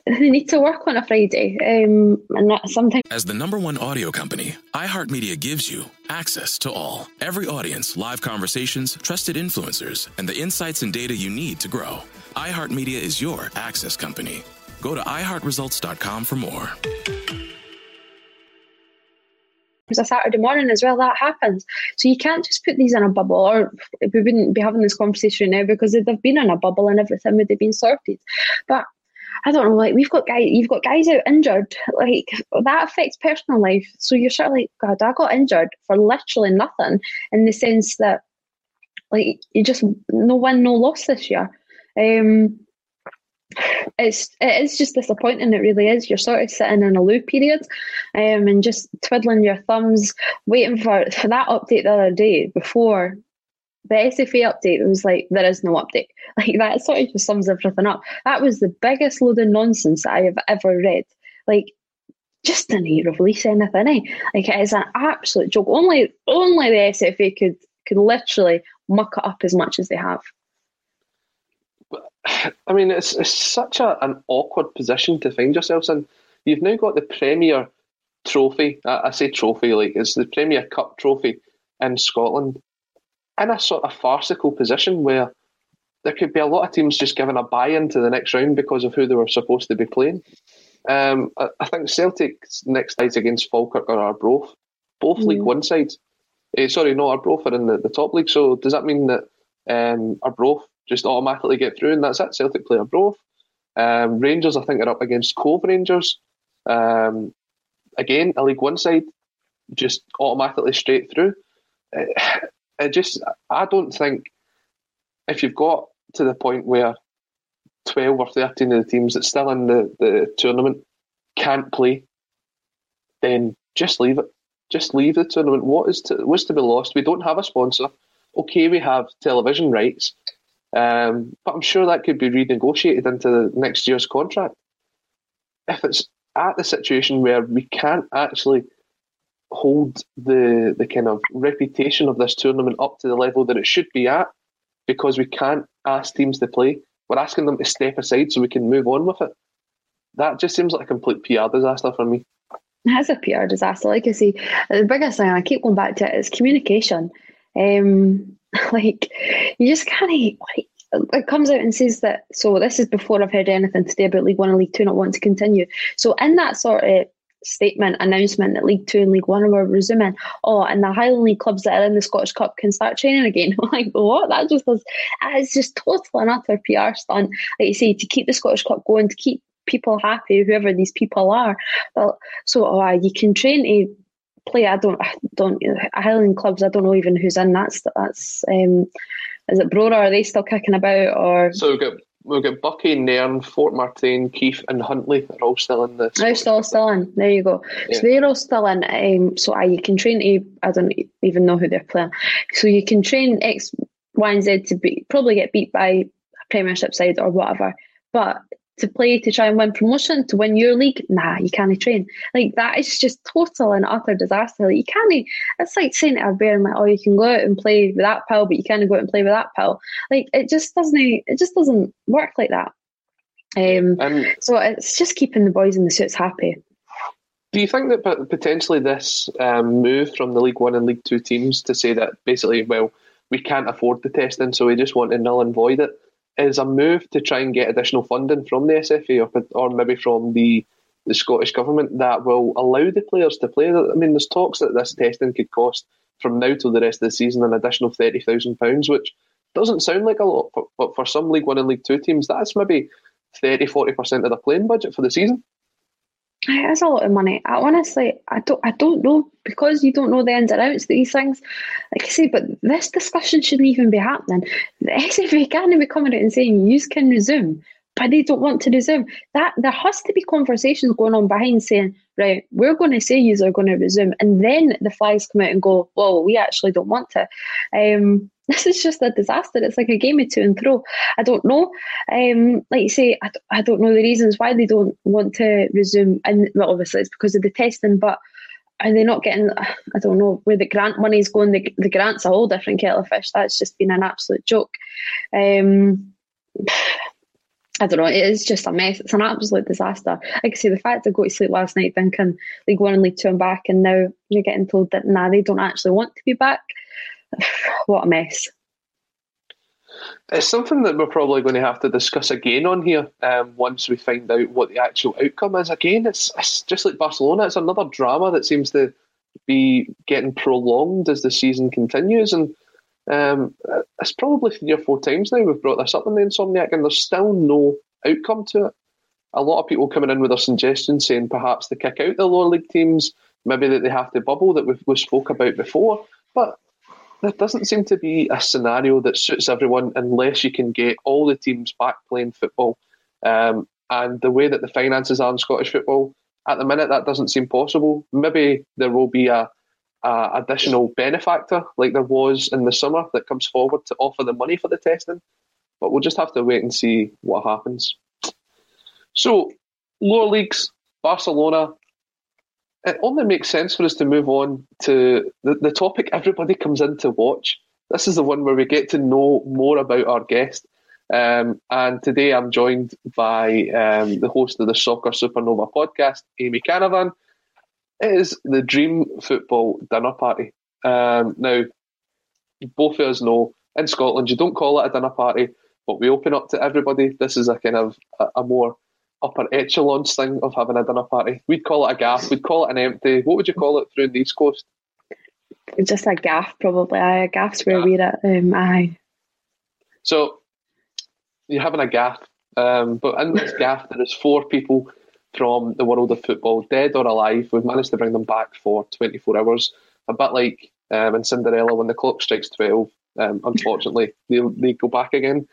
they need to work on a Friday, um, and that sometimes. As the number one audio company, iHeartMedia gives you access to all, every audience, live conversations, trusted influencers, and the insights and data you need to grow. iHeartMedia is your access company. Go to iHeartResults.com for more a Saturday morning as well. That happens. So you can't just put these in a bubble, or we wouldn't be having this conversation now because they've been in a bubble and everything would have been sorted. But I don't know, like we've got guys, you've got guys out injured, like that affects personal life. So you're sort of like, God, I got injured for literally nothing, in the sense that, like, you just no win, no loss this year. Um, it's it is just disappointing. It really is. You're sort of sitting in a loop period, um, and just twiddling your thumbs, waiting for for that update the other day before the SFA update. It was like there is no update. Like that sort of just sums everything up. That was the biggest load of nonsense I have ever read. Like just didn't release anything. Eh? Like it is an absolute joke. Only only the SFA could could literally muck it up as much as they have. I mean, it's, it's such a, an awkward position to find yourselves in. You've now got the Premier trophy. I, I say trophy, like it's the Premier Cup trophy in Scotland, in a sort of farcical position where there could be a lot of teams just giving a bye into the next round because of who they were supposed to be playing. Um, I, I, think Celtic's next sides against Falkirk or Arbroath, both mm. League One sides. Uh, sorry, no, Arbroath are in the, the top league. So does that mean that um, Arbroath just automatically get through, and that's it. Celtic play Arbroath. Um, Rangers, I think, are up against Cove Rangers. Um, again, a League One side, just automatically straight through. It, it just, I don't think if you've got to the point where 12 or 13 of the teams that's still in the, the tournament can't play, then just leave it. Just leave the tournament. What is to, what's to be lost? We don't have a sponsor. Okay, we have television rights, um, but I'm sure that could be renegotiated into next year's contract. If it's at the situation where we can't actually hold the the kind of reputation of this tournament up to the level that it should be at, because we can't ask teams to play, we're asking them to step aside so we can move on with it. That just seems like a complete PR disaster for me. It is a PR disaster. Like I say, the biggest thing I keep going back to it is communication. Um, like you just can't like it comes out and says that so this is before I've heard anything today about League One and League Two not wanting to continue. So in that sort of statement announcement that League Two and League One were resuming, oh, and the Highland League clubs that are in the Scottish Cup can start training again. like what? That just was it's just total and utter PR stunt. Like you say, to keep the Scottish Cup going, to keep people happy, whoever these people are. Well, so oh, you can train to play. I don't, I don't Highland clubs. I don't know even who's in. That's that's um, is it Brora? Are they still kicking about or? So we've got we've got Buckie, Nairn, Formartine, Keith, and Huntly are all still in this. They're still still in. There you go. Yeah. So they're all still in. Um, so I you can train to I don't even know who they're playing. So you can train X, Y, and Z to be probably get beat by a Premiership side or whatever, but to play to try and win promotion to win your league, nah, you can't train. Like that is just total and utter disaster. Like you can't. It's like saying to a bear, like, oh, you can go out and play with that pill, but you can't go out and play with that pill. Like it just doesn't. It just doesn't work like that. Um, um, so it's just keeping the boys in the suits happy. Do you think that potentially this um, move from the League One and League Two teams to say that basically, well, we can't afford the testing, so we just want to null and void it, is a move to try and get additional funding from the SFA or, or maybe from the the Scottish government that will allow the players to play. I mean, there's talks that this testing could cost from now till the rest of the season an additional thirty thousand pounds, which doesn't sound like a lot, but for some League One and League Two teams, that's maybe 30 40 percent of the playing budget for the season. It is a lot of money. I honestly, I don't, I don't know because you don't know the ins and outs of these things. Like I say, but this discussion shouldn't even be happening. The SFA can't be coming out and saying you can resume, but they don't want to resume. That there has to be conversations going on behind saying, right, we're going to say you are going to resume, and then the flies come out and go, well, we actually don't want to. Um, this is just a disaster. It's like a game of two and throw. I don't know. Um, like you say, I, I don't know the reasons why they don't want to resume. And well, obviously it's because of the testing, but are they not getting? I don't know where the grant money's going. The, the grant's a whole different kettle of fish. That's just been an absolute joke. Um, I don't know. It is just a mess. It's an absolute disaster. Like I say, the fact I go to sleep last night thinking League One and League Two and back, and now you're getting told that nah, they don't actually want to be back. What a mess. It's something that we're probably going to have to discuss again on here um, once we find out what the actual outcome is. Again, it's, it's just like Barcelona. It's another drama that seems to be getting prolonged as the season continues, and um, it's probably three or four times now we've brought this up in the Insomniac, and there's still no outcome to it. A lot of people coming in with their suggestions saying perhaps to kick out the lower league teams, maybe that they have to bubble that we spoke about before. But there doesn't seem to be a scenario that suits everyone unless you can get all the teams back playing football. Um, and the way that the finances are in Scottish football, at the minute, that doesn't seem possible. Maybe there will be a, a additional benefactor like there was in the summer that comes forward to offer the money for the testing. But we'll just have to wait and see what happens. So, lower leagues, Barcelona, it only makes sense for us to move on to the, the topic everybody comes in to watch. This is the one where we get to know more about our guest. Um, and today I'm joined by um, the host of the Soccer Supernova podcast, Amy Canavan. It is the Dream Football Dinner Party. Um, now, both of us know in Scotland you don't call it a dinner party, but we open up to everybody. This is a kind of a, a more upper echelons thing of having a dinner party. We'd call it a gaff. We'd call it an empty. What would you call it through the East Coast? Just a gaff, probably. A gaff's where we're at. Um, aye. So you're having a gaff, um, but in this gaff there is four people from the world of football, dead or alive. We've managed to bring them back for 24 hours. A bit like um, in Cinderella when the clock strikes 12. Um, unfortunately, they they go back again.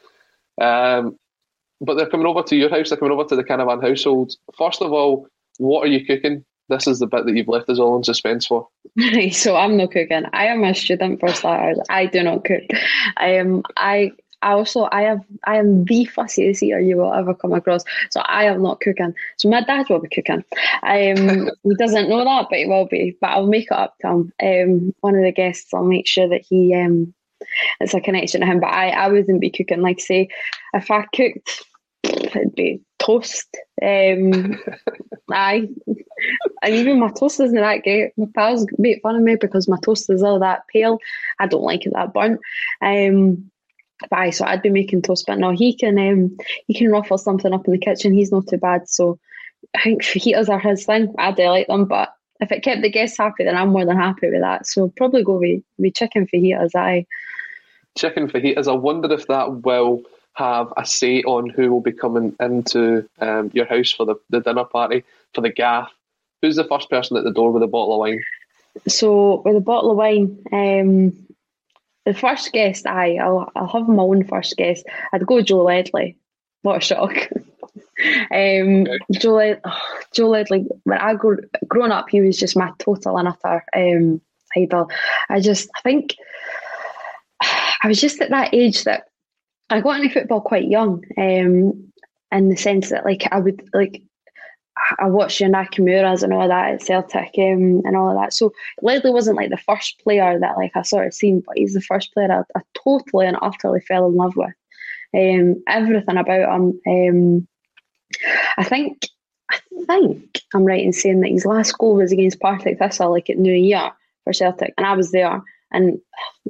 Um, but they're coming over to your house. They're coming over to the Canavan household. First of all, what are you cooking? This is the bit that you've left us all in suspense for. so I'm not cooking. I am a student for starters. I do not cook. I am. I I also I have I am the fussiest eater you will ever come across. So I am not cooking. So my dad will be cooking. Um, he doesn't know that, but he will be. But I'll make it up to him. Um, one of the guests, I'll make sure that he um it's a connection to him. But I, I wouldn't be cooking. Like say, if I cooked, it'd be toast. Um, I and even my toast isn't that great. My pals make fun of me because my toast is all that pale. I don't like it that burnt. Um, but aye, so I'd be making toast. But no, he can um, he can ruffle something up in the kitchen. He's not too bad. So I think fajitas are his thing. I do like them, but if it kept the guests happy, then I'm more than happy with that. So probably go with, with chicken fajitas. Aye chicken fajitas. I wonder if that will have a say on who will be coming into um, your house for the, the dinner party, for the gaff. Who's the first person at the door with a bottle of wine? So, with a bottle of wine, um, the first guest, I, I'll, I'll have my own first guest. I'd go Joe Ledley. What a shock. um, okay. Joe, Led- oh, Joe Ledley, when I grew, growing up, he was just my total and utter um, idol. I just, I think I was just at that age that I got into football quite young, um, in the sense that like I would like I watched your Nakamura's and all that at Celtic um, and all of that. So Ledley wasn't like the first player that like I sort of seen, but he's the first player I, I totally and utterly fell in love with. Um, everything about him. Um, I think I think I'm right in saying that his last goal was against Partick Thistle, like at New Year for Celtic, and I was there. And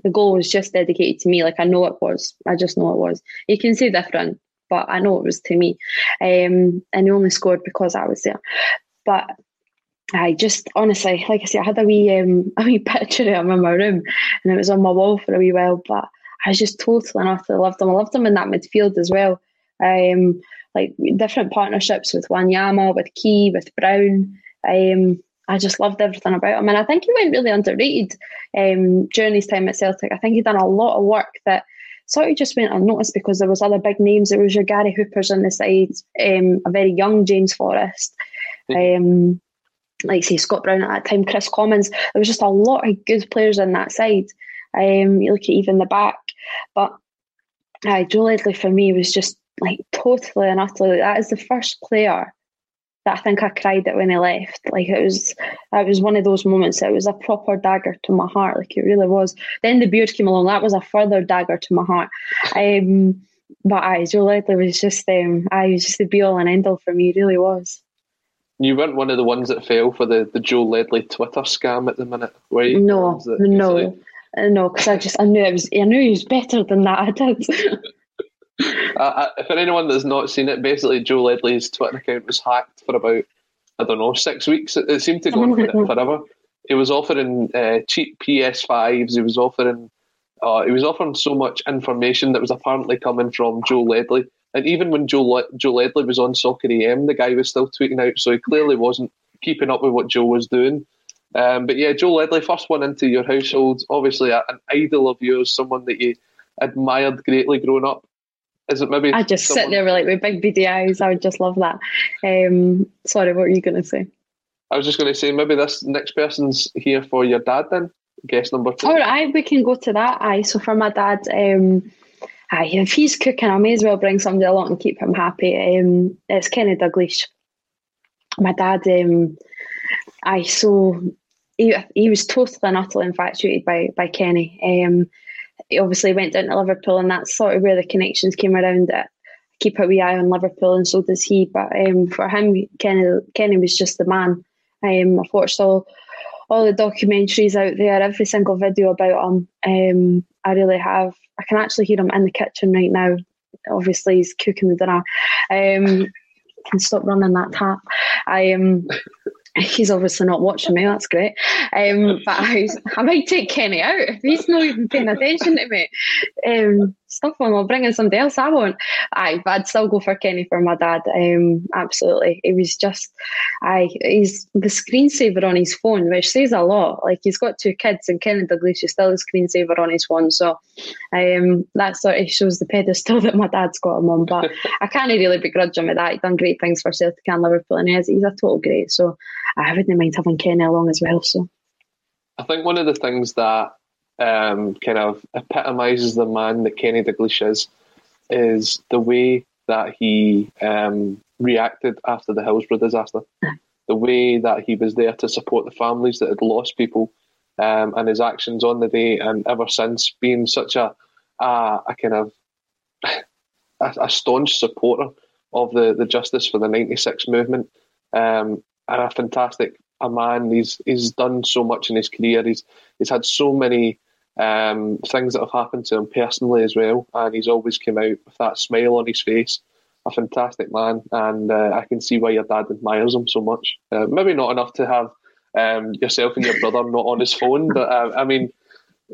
the goal was just dedicated to me. Like I know it was. I just know it was. You can say different, but I know it was to me. Um, and he only scored because I was there. But I just honestly, like I said, I had a wee um, a wee picture of him in my room, and it was on my wall for a wee while. But I was just totally and utterly loved him. I loved him in that midfield as well. Um, like different partnerships with Wanyama, with Key, with Brown. Um, I just loved everything about him, and I think he went really underrated um, during his time at Celtic. I think he'd done a lot of work that sort of just went unnoticed because there was other big names. There was your Gary Hoopers on the side, um, a very young James Forrest, um, like say Scott Brown at that time, Kris Commons. There was just a lot of good players on that side. Um, you look at even the back, but uh, Joe Ledley for me was just like totally and utterly. That is the first player that I think I cried at when he left. Like it was, it was one of those moments. It was a proper dagger to my heart. Like it really was. Then the beard came along. That was a further dagger to my heart. Um, but I, Joe Ledley was just, um, I was just the be all and end all for me. It really was. You weren't one of the ones that fell for the, the Joe Ledley Twitter scam at the minute, were you? No, no, no, because I just I knew it was I knew he was better than that. I did. Uh, for anyone that's not seen it, basically Joe Ledley's Twitter account was hacked for about I don't know six weeks. It, it seemed to go on forever. He was offering uh, cheap PS5s. He was offering uh, he was offering so much information that was apparently coming from Joe Ledley. And even when Joe Le- Joe Ledley was on Soccer AM, the guy was still tweeting out. So he clearly wasn't keeping up with what Joe was doing. Um, but yeah, Joe Ledley, first one into your household, obviously an idol of yours, someone that you admired greatly growing up. Is it maybe? I just someone... sit there with like with big beady eyes. I would just love that. Um, sorry, what were you going to say? I was just going to say maybe this next person's here for your dad then. Guest number two. All right, we can go to that. Aye, so for my dad, um, aye, if he's cooking, I may as well bring somebody along and keep him happy. Um, it's Kenny Dalglish. My dad, um, aye, so he, he was totally and utterly infatuated by by Kenny. Um, he obviously went down to Liverpool, and that's sort of where the connections came around it. Keep a wee eye on Liverpool, and so does he. But um, for him, Kenny, Kenny was just the man. Um, I've watched all all the documentaries out there, every single video about him. Um, I really have. I can actually hear him in the kitchen right now. Obviously, he's cooking the dinner. Um, can stop running that tap. I um, he's obviously not watching me. That's great. Um, but I, I might take Kenny out if he's not even paying attention to me. Um, stuff him. I'll bring in somebody else. I won't. Aye, but I'd still go for Kenny for my dad. Um, absolutely. It was just, aye, he's the screensaver on his phone, which says a lot. Like he's got two kids, and Kenny Dalglish is still the screensaver on his phone. So, um, that sort of shows the pedestal that my dad's got him on. But I can't really begrudge him with that. He's done great things for Celtic and Liverpool, and he's, he's a total great. So, I wouldn't mind having Kenny along as well. So, I think one of the things that um, kind of epitomises the man that Kenny Dalglish is, is the way that he um, reacted after the Hillsborough disaster. the way that he was there to support the families that had lost people, um, and his actions on the day, and ever since being such a a, a kind of a, a, staunch supporter of the, the justice for the '96 movement, um, and a fantastic a man. He's he's done so much in his career. He's he's had so many um, things that have happened to him personally as well, and he's always come out with that smile on his face. A fantastic man, and uh, I can see why your dad admires him so much. Uh, maybe not enough to have um, yourself and your brother not on his phone, but uh, I mean,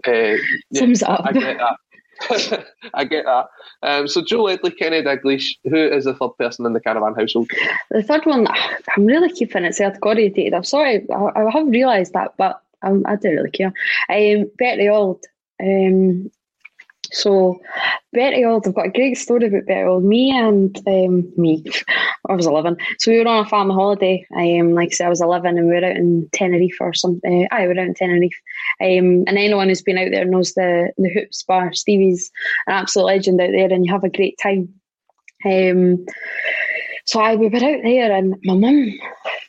uh, yeah, up. I get that. I get that. Um, so Joe Ledley, Kenny Dalglish, who is the third person in the Canavan household? The third one, I'm really keeping it. I'm sorry, I, I have realised that, but um, I don't really care. Um, Bertie Auld. Um, so Bertie Auld, I've got a great story about Bertie Auld. Me and um, me, I was 11. So we were on a family holiday. Um, like I said, I was 11 and we were out in Tenerife or something. Uh, I were out in Tenerife. Um, and anyone who's been out there knows the, the Hoops Bar. Stevie's an absolute legend out there and you have a great time. Um, so I we were out there and my mum,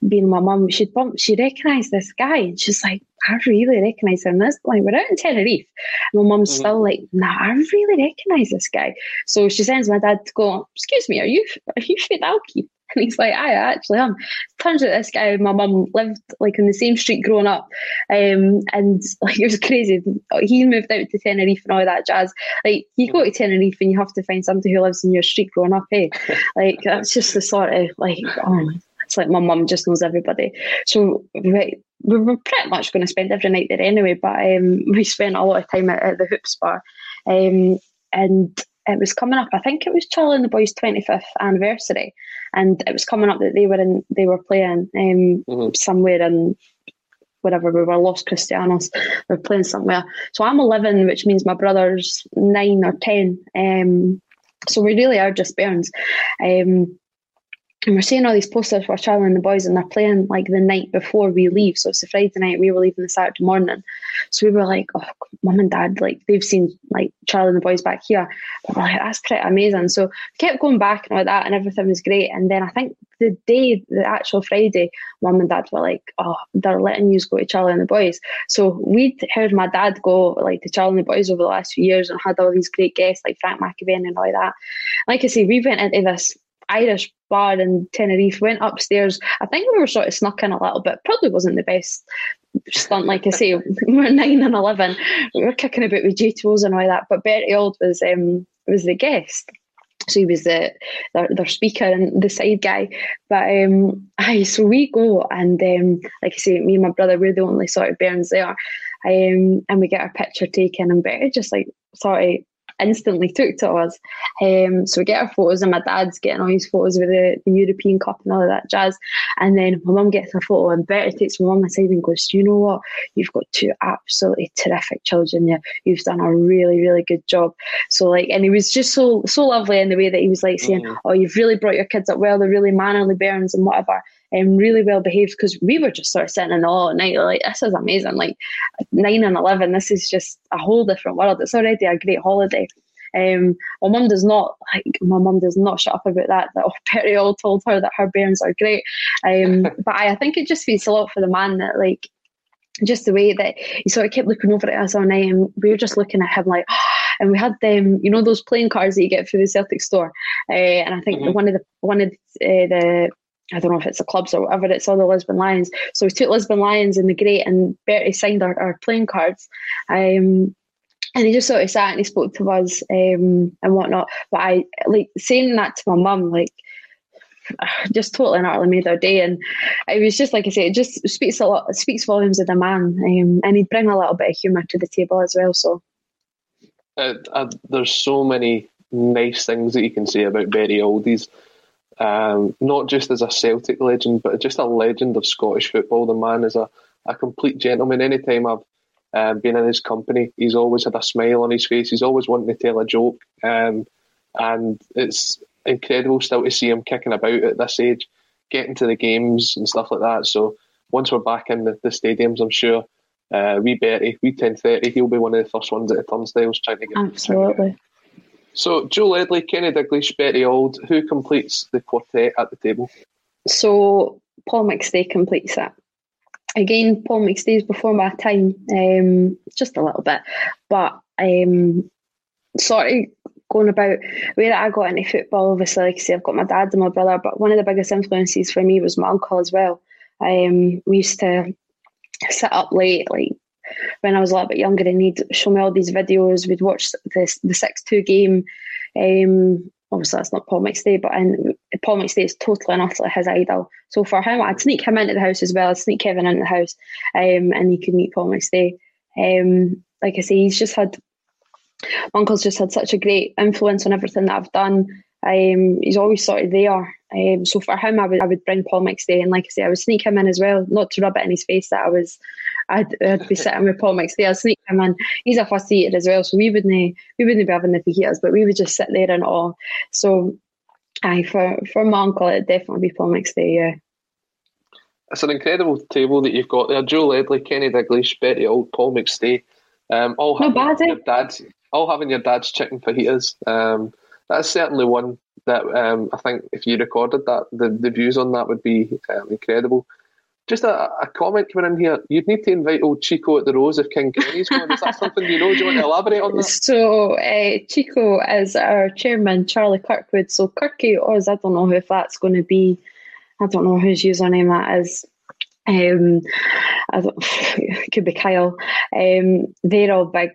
being my mum, she'd bump, she recognised this guy and she's like, I really recognise him. This like we're out in Tenerife. My mum's mm-hmm. still like, nah, I really recognise this guy. So she sends my dad to go, excuse me, are you are you Fidelki? And he's like, I actually am. Turns out this guy and my mum lived like in the same street growing up. Um, and like it was crazy. He moved out to Tenerife and all that jazz. Like you go to Tenerife and you have to find somebody who lives in your street growing up, hey. like that's just the sort of like oh it's like my mum just knows everybody. So we, we were pretty much going to spend every night there anyway, but um, we spent a lot of time at, at the Hoops Bar. Um, and it was coming up. I think it was Charlie and the Boys' twenty fifth anniversary, and it was coming up that they were in. They were playing um, mm-hmm. somewhere in wherever we were, Los Cristianos. We were playing somewhere. So I'm eleven, which means my brother's nine or ten. Um, so we really are just bairns. Um, and we're seeing all these posters for Charlie and the boys, and they're playing like the night before we leave. So it's a Friday night, we were leaving the Saturday morning. So we were like, oh, mum and dad, like they've seen like Charlie and the boys back here. But we're like, that's pretty amazing. So kept going back and all that, and everything was great. And then I think the day, the actual Friday, mum and dad were like, oh, they're letting you go to Charlie and the boys. So we'd heard my dad go like to Charlie and the boys over the last few years and had all these great guests like Frank McAvennie and all that. Like I say, we went into this Irish bar in Tenerife, went upstairs. I think we were sort of snuck in a little bit. Probably wasn't the best stunt, like I say. we were nine and eleven. We were kicking about with J2Os and all that. But Bertie Auld was um, was the guest. So he was the their, their speaker and the side guy. But um so we go and um like I say, me and my brother, we're the only sort of bairns there. Um, and we get our picture taken and Bertie just like sort of instantly took to us. Um, so we get our photos, and my dad's getting all his photos with the, the European Cup and all of that jazz. And then my mum gets a photo, and Bertie takes my mum aside and goes, "You know what? You've got two absolutely terrific children there. You've done a really, really good job." So like, and he was just so so lovely in the way that he was like saying, mm-hmm. "Oh, you've really brought your kids up well. They're really mannerly bairns and whatever." Um, really well behaved because we were just sort of sitting in all at night like this is amazing like 9 and 11 this is just a whole different world it's already a great holiday um, my mum does not like my mum does not shut up about that. That Bertie Auld told her that her bairns are great. Um, but I, I think it just feels a lot for the man that like just the way that he sort of kept looking over at us all night and we were just looking at him like and we had them you know those playing cards that you get through the Celtic store uh, and I think mm-hmm. one of the one of uh, the I don't know if it's the clubs or whatever, it's all the Lisbon Lions. So we took Lisbon Lions in the great and Bertie signed our, our playing cards. Um, and he just sort of sat and he spoke to us um, and whatnot. But I like saying that to my mum, like just totally and utterly made our day. And it was just like I say, it just speaks a lot, speaks volumes of the man, um, and he'd bring a little bit of humour to the table as well. So uh, uh, there's so many nice things that you can say about Bertie Oldies um, not just as a Celtic legend, but just a legend of Scottish football. The man is a, a complete gentleman. Anytime I've uh, been in his company, he's always had a smile on his face. He's always wanting to tell a joke. Um, and it's incredible still to see him kicking about at this age, getting to the games and stuff like that. So once we're back in the, the stadiums, I'm sure uh, we Bertie, we 1030, he'll be one of the first ones at the turnstiles trying to get. Absolutely. So Joe Ledley, Kenny Dalglish, Bertie Auld, who completes the quartet at the table? So Paul McStay completes that. Again, Paul McStay's before my time, um, just a little bit, but um, sort of going about where I got into football. Obviously, like I say, I've got my dad and my brother, but one of the biggest influences for me was my uncle as well. Um, we used to sit up late, like when I was a little bit younger and he'd show me all these videos. We'd watch the the six two game. Um, obviously that's not Paul McStay, but and Paul McStay is totally and utterly his idol. So for him, I'd sneak him into the house as well. I'd sneak Kevin into the house, um, and he could meet Paul McStay. Um, like I say, he's just had my uncle's just had such a great influence on everything that I've done. Um, he's always sort of there. Um, so for him, I would I would bring Paul McStay, and like I say, I would sneak him in as well, not to rub it in his face that I was I'd, I'd be sitting with Paul McStay. I'd sneak him in. He's a fussy eater as well, so we wouldn't we wouldn't be having the fajitas, but we would just sit there and all. So aye, for for my uncle, it'd definitely be Paul McStay. Yeah. It's an incredible table that you've got there. Joe Ledley, Kenny Dalglish, Bertie Auld, Paul McStay. Um, all No having bad, eh? your dad's, all having your dad's chicken fajitas. Um, that's certainly one that um, I think if you recorded that, the, the views on that would be um, incredible. Just a, a comment coming in here. You'd need to invite old Chico at the Rose if King Kenny's. Is that something you know? Do you want to elaborate on that? So uh, Chico is our chairman, Charlie Kirkwood. So Kirky Oz, I don't know if that's going to be. I don't know whose username that is. Um, I don't, it could be Kyle. Um, they're all big.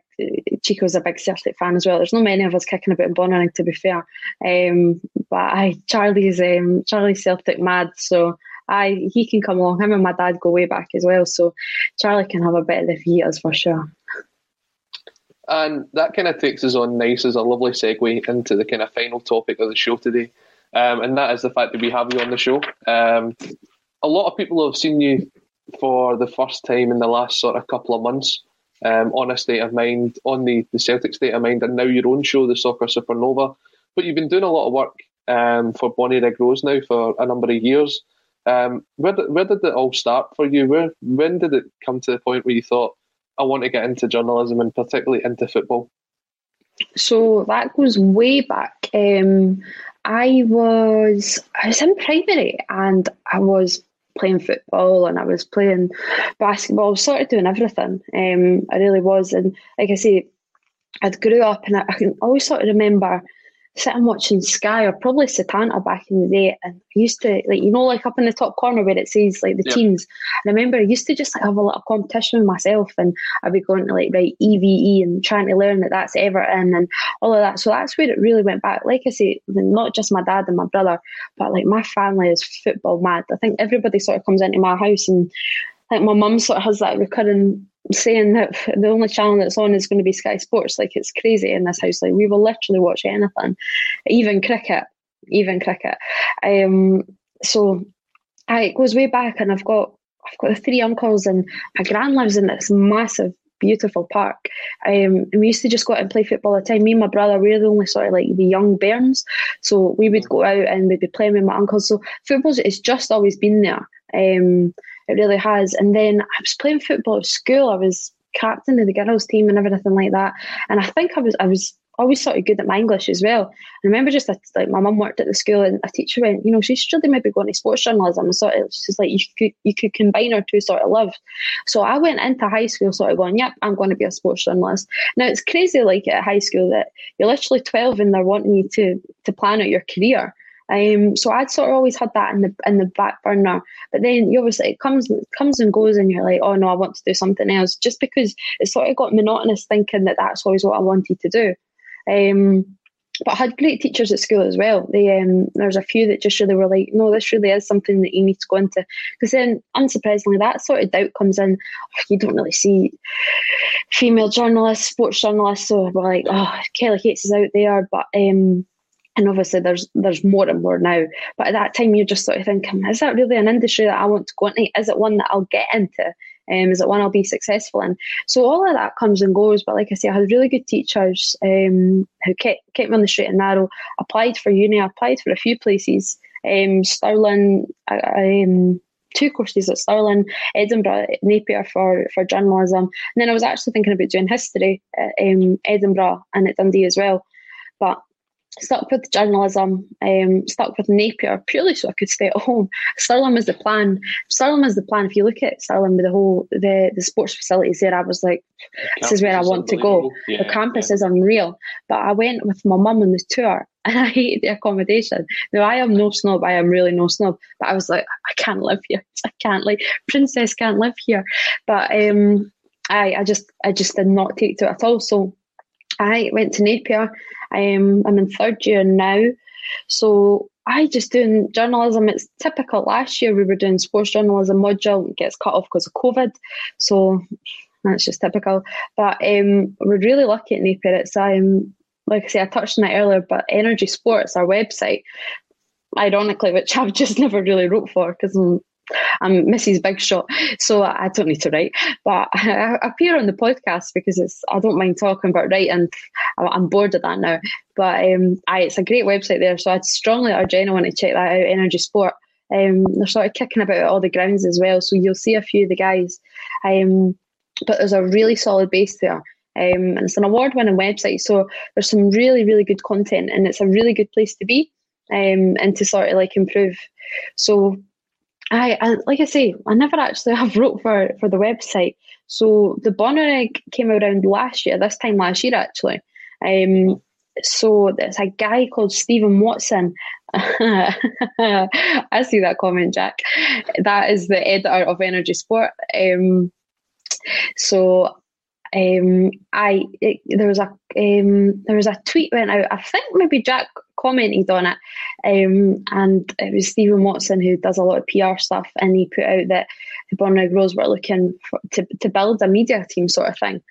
Chico's a big Celtic fan as well. There's not many of us kicking about in Bonnyrigg, to be fair. Um, but I Charlie's um, Charlie's Celtic mad, so I he can come along. Him and my dad go way back as well, so Charlie can have a bit of the Vitas for sure. And that kind of takes us on nice as a lovely segue into the kind of final topic of the show today. Um, and that is the fact that we have you on the show. Um, a lot of people have seen you for the first time in the last sort of couple of months um, on a state of mind, on the, the Celtic state of mind, and now your own show, the Soccer Supernova. But you've been doing a lot of work um, for Bonnyrigg Rose now for a number of years. Um, where, did, where did it all start for you? Where When did it come to the point where you thought, I want to get into journalism and particularly into football? So that goes way back. Um, I was I was in primary and I was playing football and I was playing basketball, I was sort of doing everything. Um, I really was, and like I say, I'd grew up and I, I can always sort of remember sitting watching Sky or probably Setanta back in the day, and I used to like you know like up in the top corner where it says like the Yep. teams. And I remember I used to just like have a little competition with myself, and I'd be going to like write EVE and trying to learn that that's Everton and all of that. So that's where it really went back. Like I say, not just my dad and my brother, but like my family is football mad. I think everybody sort of comes into my house and like my mum sort of has that recurring saying that the only channel that's on is going to be Sky Sports. Like it's crazy in this house. Like we will literally watch anything, even cricket, even cricket. Um, so I, it goes way back, and I've got I've got three uncles, and my gran lives in this massive. Beautiful park. Um, and we used to just go out and play football all the time. Me and my brother, we were the only sort of like the young bairns. So we would go out and we'd be playing with my uncles. So football, it's just always been there. Um, it really has. And then I was playing football at school. I was captain of the girls' team and everything like that. And I think I was I was always sort of good at my English as well. I remember just like my mum worked at the school and a teacher went, you know, she should really maybe go into sports journalism. And sort of she's like you could you could combine our two sort of loves. So I went into high school sort of going, yep, I'm going to be a sports journalist. Now it's crazy like at high school that you're literally 12 and they're wanting you to to plan out your career. Um, so I'd sort of always had that in the in the back burner. But then you obviously it comes comes and goes, and you're like, oh no, I want to do something else. Just because it sort of got monotonous thinking that that's always what I wanted to do. Um, but I had great teachers at school as well. They um, there's a few that just really were like, no, this really is something that you need to go into. Because then, unsurprisingly, that sort of doubt comes in. You don't really see female journalists, sports journalists, so we're like, oh, Kelly Cates is out there, but um, and obviously there's there's more and more now. But at that time, you're just sort of thinking, is that really an industry that I want to go into? Is it one that I'll get into? Um, is it one I'll be successful in? So all of that comes and goes. But like I say, I had really good teachers um, who kept kept me on the straight and narrow. Applied for uni. I applied for a few places. Um, Stirling. I, I, um, two courses at Stirling, Edinburgh, Napier for, for journalism. And then I was actually thinking about doing history at um, Edinburgh and at Dundee as well. Stuck with journalism, um, stuck with Napier purely so I could stay at home. Stirling was the plan. Stirling was the plan. If you look at Stirling with the whole the, the sports facilities there, I was like, this is where I want to go. Yeah, the campus is unreal. But I went with my mum on the tour and I hated the accommodation. Now I am no snob, I am really no snob. But I was like, I can't live here. I can't like princess can't live here. But um I I just I just did not take to it at all. So I went to Napier. Um, I'm in third year now. So I just doing journalism. It's typical. Last year we were doing sports journalism module. It gets cut off because of COVID. So that's just typical. But um, we're really lucky at Napier. It's um, like I say, I touched on it earlier, but Energy Sports, our website, ironically, which I've just never really wrote for because I'm I'm Mrs. Big Shot, so I don't need to write. But I appear on the podcast because it's I don't mind talking about writing. I'm bored of that now. But um, I, it's a great website there, so I'd strongly urge anyone to check that out. Energy Sport. Um, they're sort of kicking about all the grounds as well, so you'll see a few of the guys. Um, but there's a really solid base there. Um, and it's an award winning website, so there's some really, really good content, and it's a really good place to be um, and to sort of like improve. So, I, I like I say, I never actually have wrote for, for the website. So, the Bonnyrigg came around last year, this time last year actually. Um, so, there's a guy called Stephen Watson. I see that comment, Jack. That is the editor of Energy Sport. Um, so um, I it, there was a um, there was a tweet went out. I think maybe Jack commented on it, um, and it was Stephen Watson who does a lot of PR stuff, and he put out that the Bonnyrigg Rose were looking for, to to build a media team sort of thing.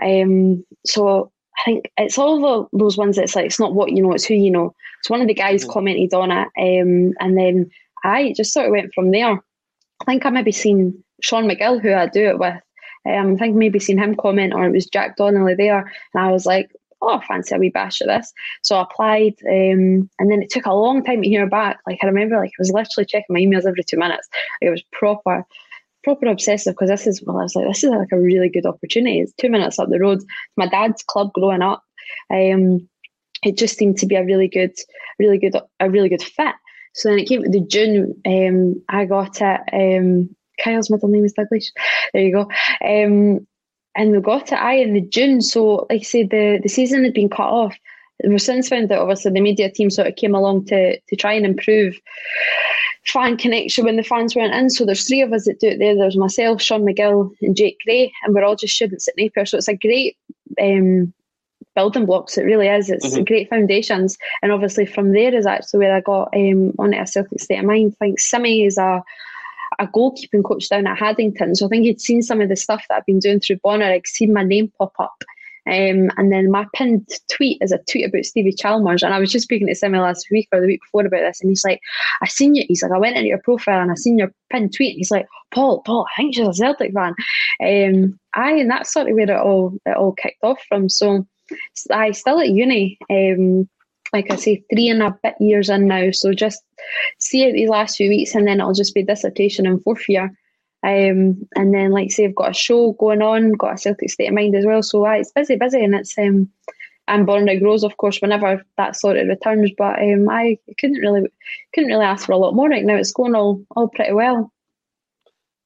Um, so I think it's all the, those ones that's like it's not what you know, it's who you know. So one of the guys mm-hmm. commented on it, um, and then I just sort of went from there. I think I maybe seen Sean McGill, who I do it with, um, I think maybe seen him comment, or it was Jack Donnelly there, and I was like, oh, I fancy a wee bash at this. So I applied, um, and then it took a long time to hear back. Like I remember, like I was literally checking my emails every two minutes. Like, it was proper, proper obsessive because this is well, I was like, this is like a really good opportunity. It's two minutes up the road. My dad's club growing up. Um, it just seemed to be a really good, really good, a really good fit. So then it came to the June. Um, I got it. Um, Kyle's middle name is Douglas. There you go. Um, and we got it I in the June. So, like I said, the, the season had been cut off. We've since found that obviously the media team sort of came along to to try and improve fan connection when the fans weren't in. So there's three of us that do it there. There's myself, Sean McGill, and Jake Gray, and we're all just students at Napier. So it's a great um, building blocks. It really is. It's mm-hmm. great foundations, and obviously from there is actually where I got um, on a Celtic state of mind. I think Simi is a a goalkeeping coach down at Haddington. So I think he'd seen some of the stuff that I've been doing through Bonner, like seen my name pop up. Um, and then my pinned tweet is a tweet about Stevie Chalmers. And I was just speaking to Simi last week or the week before about this. And he's like, I seen you. He's like, I went into your profile and I seen your pinned tweet. And he's like, Paul, Paul, I think she's a Celtic fan. Um, I, and that's sort of where it all, it all kicked off from. So I still at uni. Um, like I say, three and a bit years in now. So just see it these last few weeks, and then it'll just be dissertation in fourth year. Um, and then, like say, I've got a show going on, got a Celtic State of Mind as well. So uh, it's busy, busy, and it's um, and Bonnyrigg Rose, of course, whenever that sort of returns. But um, I couldn't really couldn't really ask for a lot more right now. It's going all all pretty well.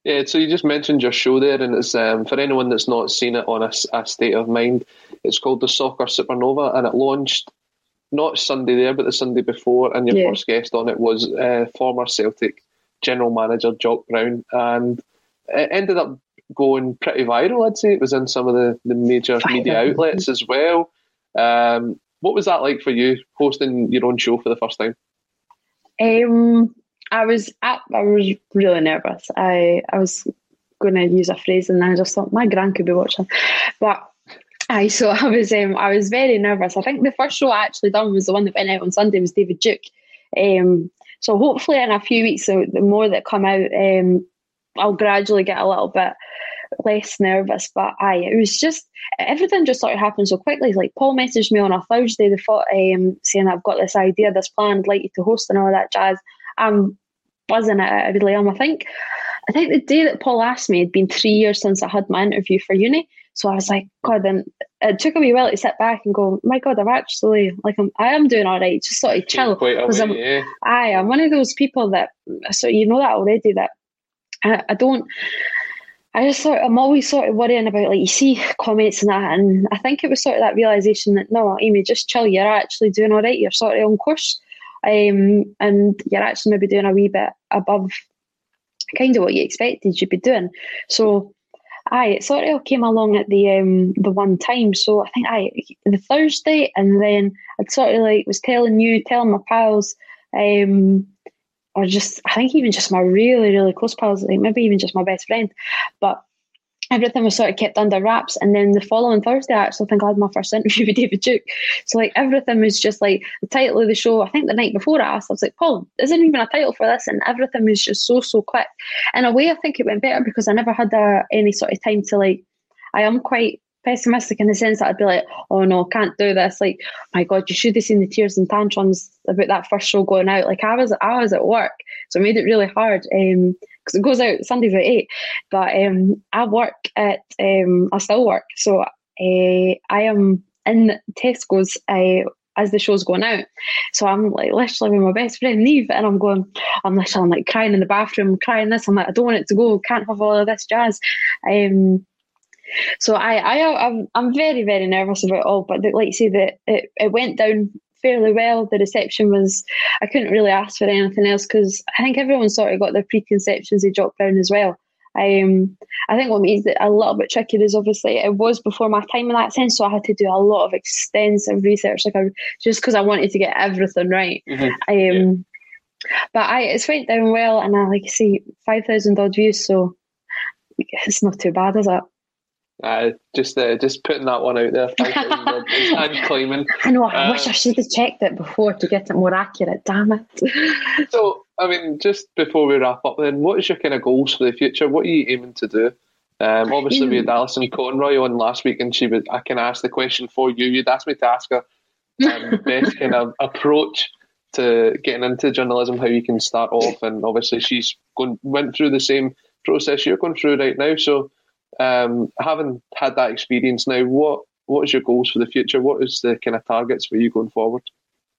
Yeah, so you just mentioned your show there, and it's um, for anyone that's not seen it on a, a state of mind. It's called the Soccer Supernova, and it launched not Sunday there, but the Sunday before, and your yeah. first guest on it was uh, former Celtic general manager Jock Brown, and it ended up going pretty viral. I'd say it was in some of the, the major media outlets as well. Um, what was that like for you hosting your own show for the first time? Um, I was I was really nervous. I I was going to use a phrase, and I just thought my grand could be watching, but Aye, so I was um, I was very nervous. I think the first show I actually done was the one that went out on Sunday was David Duke. Um, so hopefully in a few weeks, so the more that come out, um, I'll gradually get a little bit less nervous. But aye, it was just everything just sort of happened so quickly. Like Paul messaged me on a Thursday, the thought um, saying I've got this idea, this plan, I'd like you to host and all that jazz. I'm buzzing it. I really am. I think I think the day that Paul asked me had been three years since I had my interview for uni. So I was like, God, then it took a wee while to sit back and go, my God, I'm actually like, I'm, I am doing all right. Just sort of chill. Because I'm, yeah. I am one of those people that, so you know that already, that I, I don't, I just sort of, I'm always sort of worrying about like you see comments and that, and I think it was sort of that realization that no, Amy, just chill. You're actually doing all right. You're sort of on course, um, and you're actually maybe doing a wee bit above kind of what you expected you'd be doing. So aye, it sort of came along at the um the one time. So I think I the Thursday, and then I'd sort of like was telling you, telling my pals, um, or just I think even just my really really close pals, like maybe even just my best friend, but everything was sort of kept under wraps. And then the following Thursday, I actually think I had my first interview with David Duke. So like everything was just like the title of the show. I think the night before I asked, I was like, Paul, isn't even a title for this, and everything was just so so quick. In a way, I think it went better because I never had a, any sort of time to like. I am quite pessimistic in the sense that I'd be like, oh no, can't do this. Like, my God, you should have seen the tears and tantrums about that first show going out. Like I was, I was at work, so it made it really hard. Um, because it goes out Sundays at eight. But um, I work at, um, I still work, so uh, I am in Tesco's uh, as the show's going out. So I'm like literally with my best friend Neve, and I'm going, I'm literally I'm like crying in the bathroom, crying this. I'm like, I don't want it to go, can't have all of this jazz. Um, so I, I, I'm, I'm very, very nervous about it all. But like you say, that it, it went down fairly well. The reception was, I couldn't really ask for anything else because I think everyone sort of got their preconceptions of Jock Brown as well. Um, I think what makes it a little bit tricky is obviously it was before my time in that sense, so I had to do a lot of extensive research, like I, just because I wanted to get everything right. Mm-hmm. Um, yeah. But I, it's went down well, and I like I see five thousand odd views, so it's not too bad, is it? Uh, just uh, just putting that one out there. and claiming. I know. I uh, wish I should have checked it before to get it more accurate. Damn it. so, I mean, just before we wrap up, then, what is your kind of goals for the future? What are you aiming to do? Um, obviously, we had Alison Conroy on last week, and she was. I can ask the question for you. You'd asked me to ask her um, best kind of approach to getting into journalism, how you can start off, and obviously she's going went through the same process you're going through right now. So um, having had that experience now, what what is your goals for the future? What is the kind of targets for you going forward?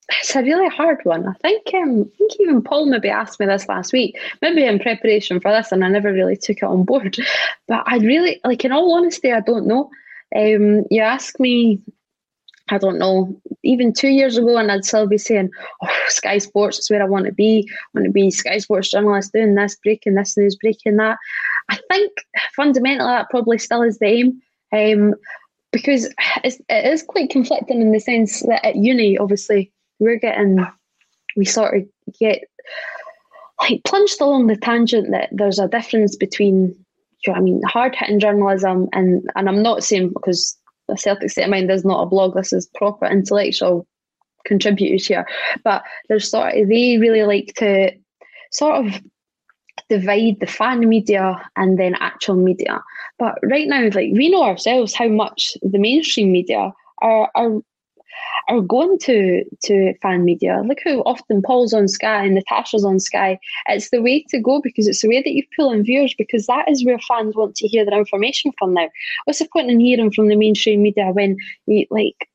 It's a really hard one. I think um, I think even Paul maybe asked me this last week, maybe in preparation for this, and I never really took it on board. But I really like, in all honesty, I don't know. Um, you ask me, I don't know, even two years ago, and I'd still be saying, "Oh, Sky Sports is where I want to be. I want to be Sky Sports journalist, doing this, breaking this news, breaking that." I think fundamentally that probably still is the aim. Um, because it's, it is quite conflicting in the sense that at uni, obviously, we're getting, we sort of get like plunged along the tangent that there's a difference between, you know I mean, hard hitting journalism and, and I'm not saying because the Celtic State of Mind is not a blog, this is proper intellectual contributors here, but there's sort of, they really like to sort of divide the fan media and then actual media. But right now, like we know ourselves how much the mainstream media are are are going to to fan media. Look how often Paul's on Sky and Natasha's on Sky. It's the way to go because it's the way that you pull in viewers because that is where fans want to hear their information from now. What's the point in hearing from the mainstream media when you like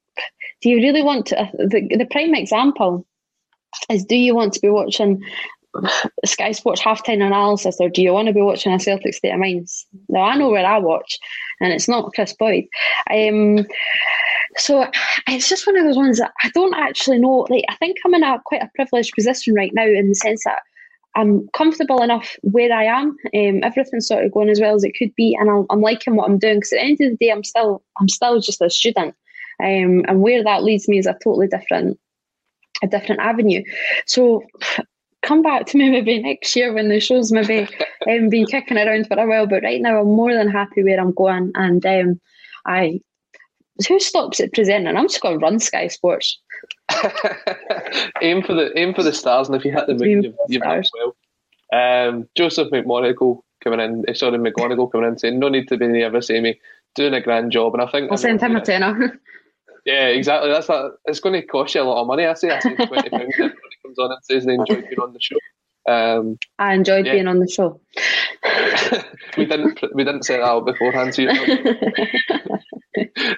do you really want to the, the prime example is do you want to be watching Sky Sports halftime analysis, or do you want to be watching a Celtic State of Mind? Now I know where I watch, and it's not Kris Boyd. Um, so it's just one of those ones that I don't actually know. Like I think I'm in a quite a privileged position right now in the sense that I'm comfortable enough where I am. Um, everything's sort of going as well as it could be, and I'm, I'm liking what I'm doing. Because at the end of the day, I'm still I'm still just a student, um, and where that leads me is a totally different a different avenue. So come back to me maybe next year when the show's maybe um, been kicking around for a while. But right now, I'm more than happy where I'm going, and um, I who stops at presenting? I'm just going to run Sky Sports. aim for the aim for the stars, and if you hit the moon, you've, you've done well. Um, Joseph McMonagle coming in, eh, sorry, McGonigal coming in saying, "No need to be nervous, Amy, doing a grand job." And I think I'll send him a tenner. Yeah, exactly. That's a, it's going to cost you a lot of money. I say I say twenty pounds comes on and says they enjoyed being on the show. Um, I enjoyed yeah. being on the show. we didn't we didn't say that out beforehand, so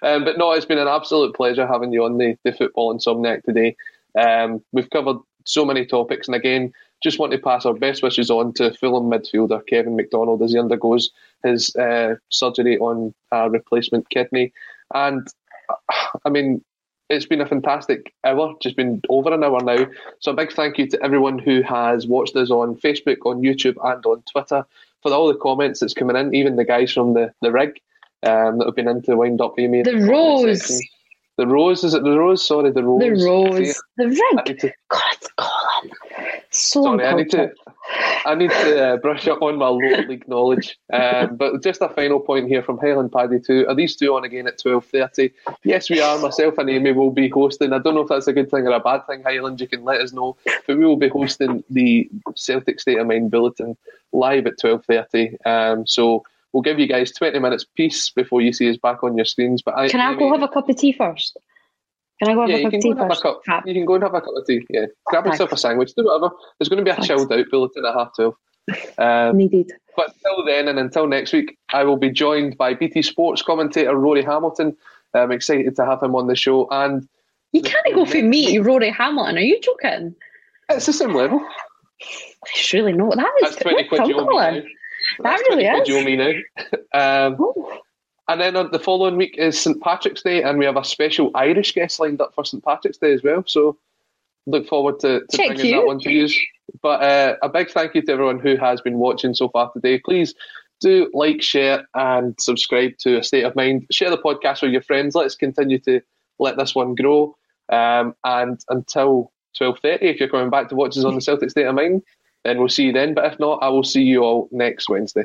um, but no, it's been an absolute pleasure having you on the, the football insomniac today. Um, we've covered so many topics, and again, just want to pass our best wishes on to Fulham midfielder Kevin McDonald as he undergoes his uh, surgery on a replacement kidney. And I mean, it's been a fantastic hour, just been over an hour now. So a big thank you to everyone who has watched us on Facebook, on YouTube, and on Twitter for all the comments that's coming in, even the guys from the, the rig um, that have been into Wind Up Amy. The Rose. The Rose, is it the Rose? Sorry, the Rose. The Rose. The rig. God, Colin. So Sorry, I need to I need to uh, brush up on my lower league knowledge. Um, but just a final point here from Highland Paddy too. Are these two on again at twelve thirty? Yes, we are. Myself and Amy will be hosting. I don't know if that's a good thing or a bad thing. Highland, you can let us know. But we will be hosting the Celtic State of Mind bulletin live at twelve thirty. Um, so we'll give you guys twenty minutes peace before you see us back on your screens. But I, Can I Amy, go have a cup of tea first? Can I go have yeah, a you cup can of go tea and have a first? cup. You can go and have a cup of tea. Yeah, grab Thanks. yourself a sandwich. Do whatever. There's going to be a Thanks. chilled out bulletin at half twelve. Um, Needed. but until then, and until next week, I will be joined by BT Sports commentator Rory Hamilton. I'm excited to have him on the show, and You can't go for me, Rory Hamilton. Are you joking? it's the same level. It's really not. That is That's twenty quid you owe me now. That That's really 20 quid is. you owe me now. Um, Oh, and then on the following week is St Patrick's Day, and we have a special Irish guest lined up for St Patrick's Day as well. So look forward to, to bringing you. that one to you. But uh, a big thank you to everyone who has been watching so far today. Please do like, share, and subscribe to A State of Mind. Share the podcast with your friends. Let's continue to let this one grow. Um, and until twelve thirty, if you're coming back to watch us on the Celtic State of Mind, then we'll see you then. But if not, I will see you all next Wednesday.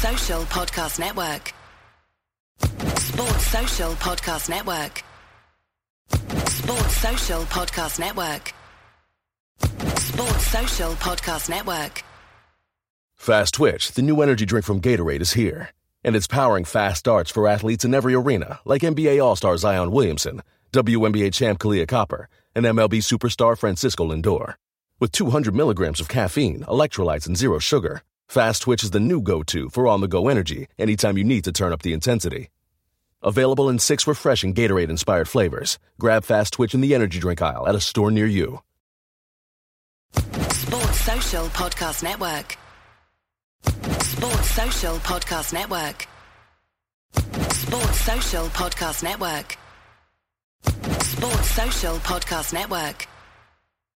Social Podcast Network. Sports Social Podcast Network. Sports Social Podcast Network. Sports Social Podcast Network. Fast Twitch, the new energy drink from Gatorade, is here. And it's powering fast starts for athletes in every arena, like NBA All Star Zion Williamson, WNBA champ Kahleah Copper, and MLB superstar Francisco Lindor. With 200 milligrams of caffeine, electrolytes, and zero sugar, Fast Twitch is the new go to for on the go energy anytime you need to turn up the intensity. Available in six refreshing Gatorade inspired flavors. Grab Fast Twitch in the energy drink aisle at a store near you. Sports Social Podcast Network. Sports Social Podcast Network. Sports Social Podcast Network. Sports Social Podcast Network.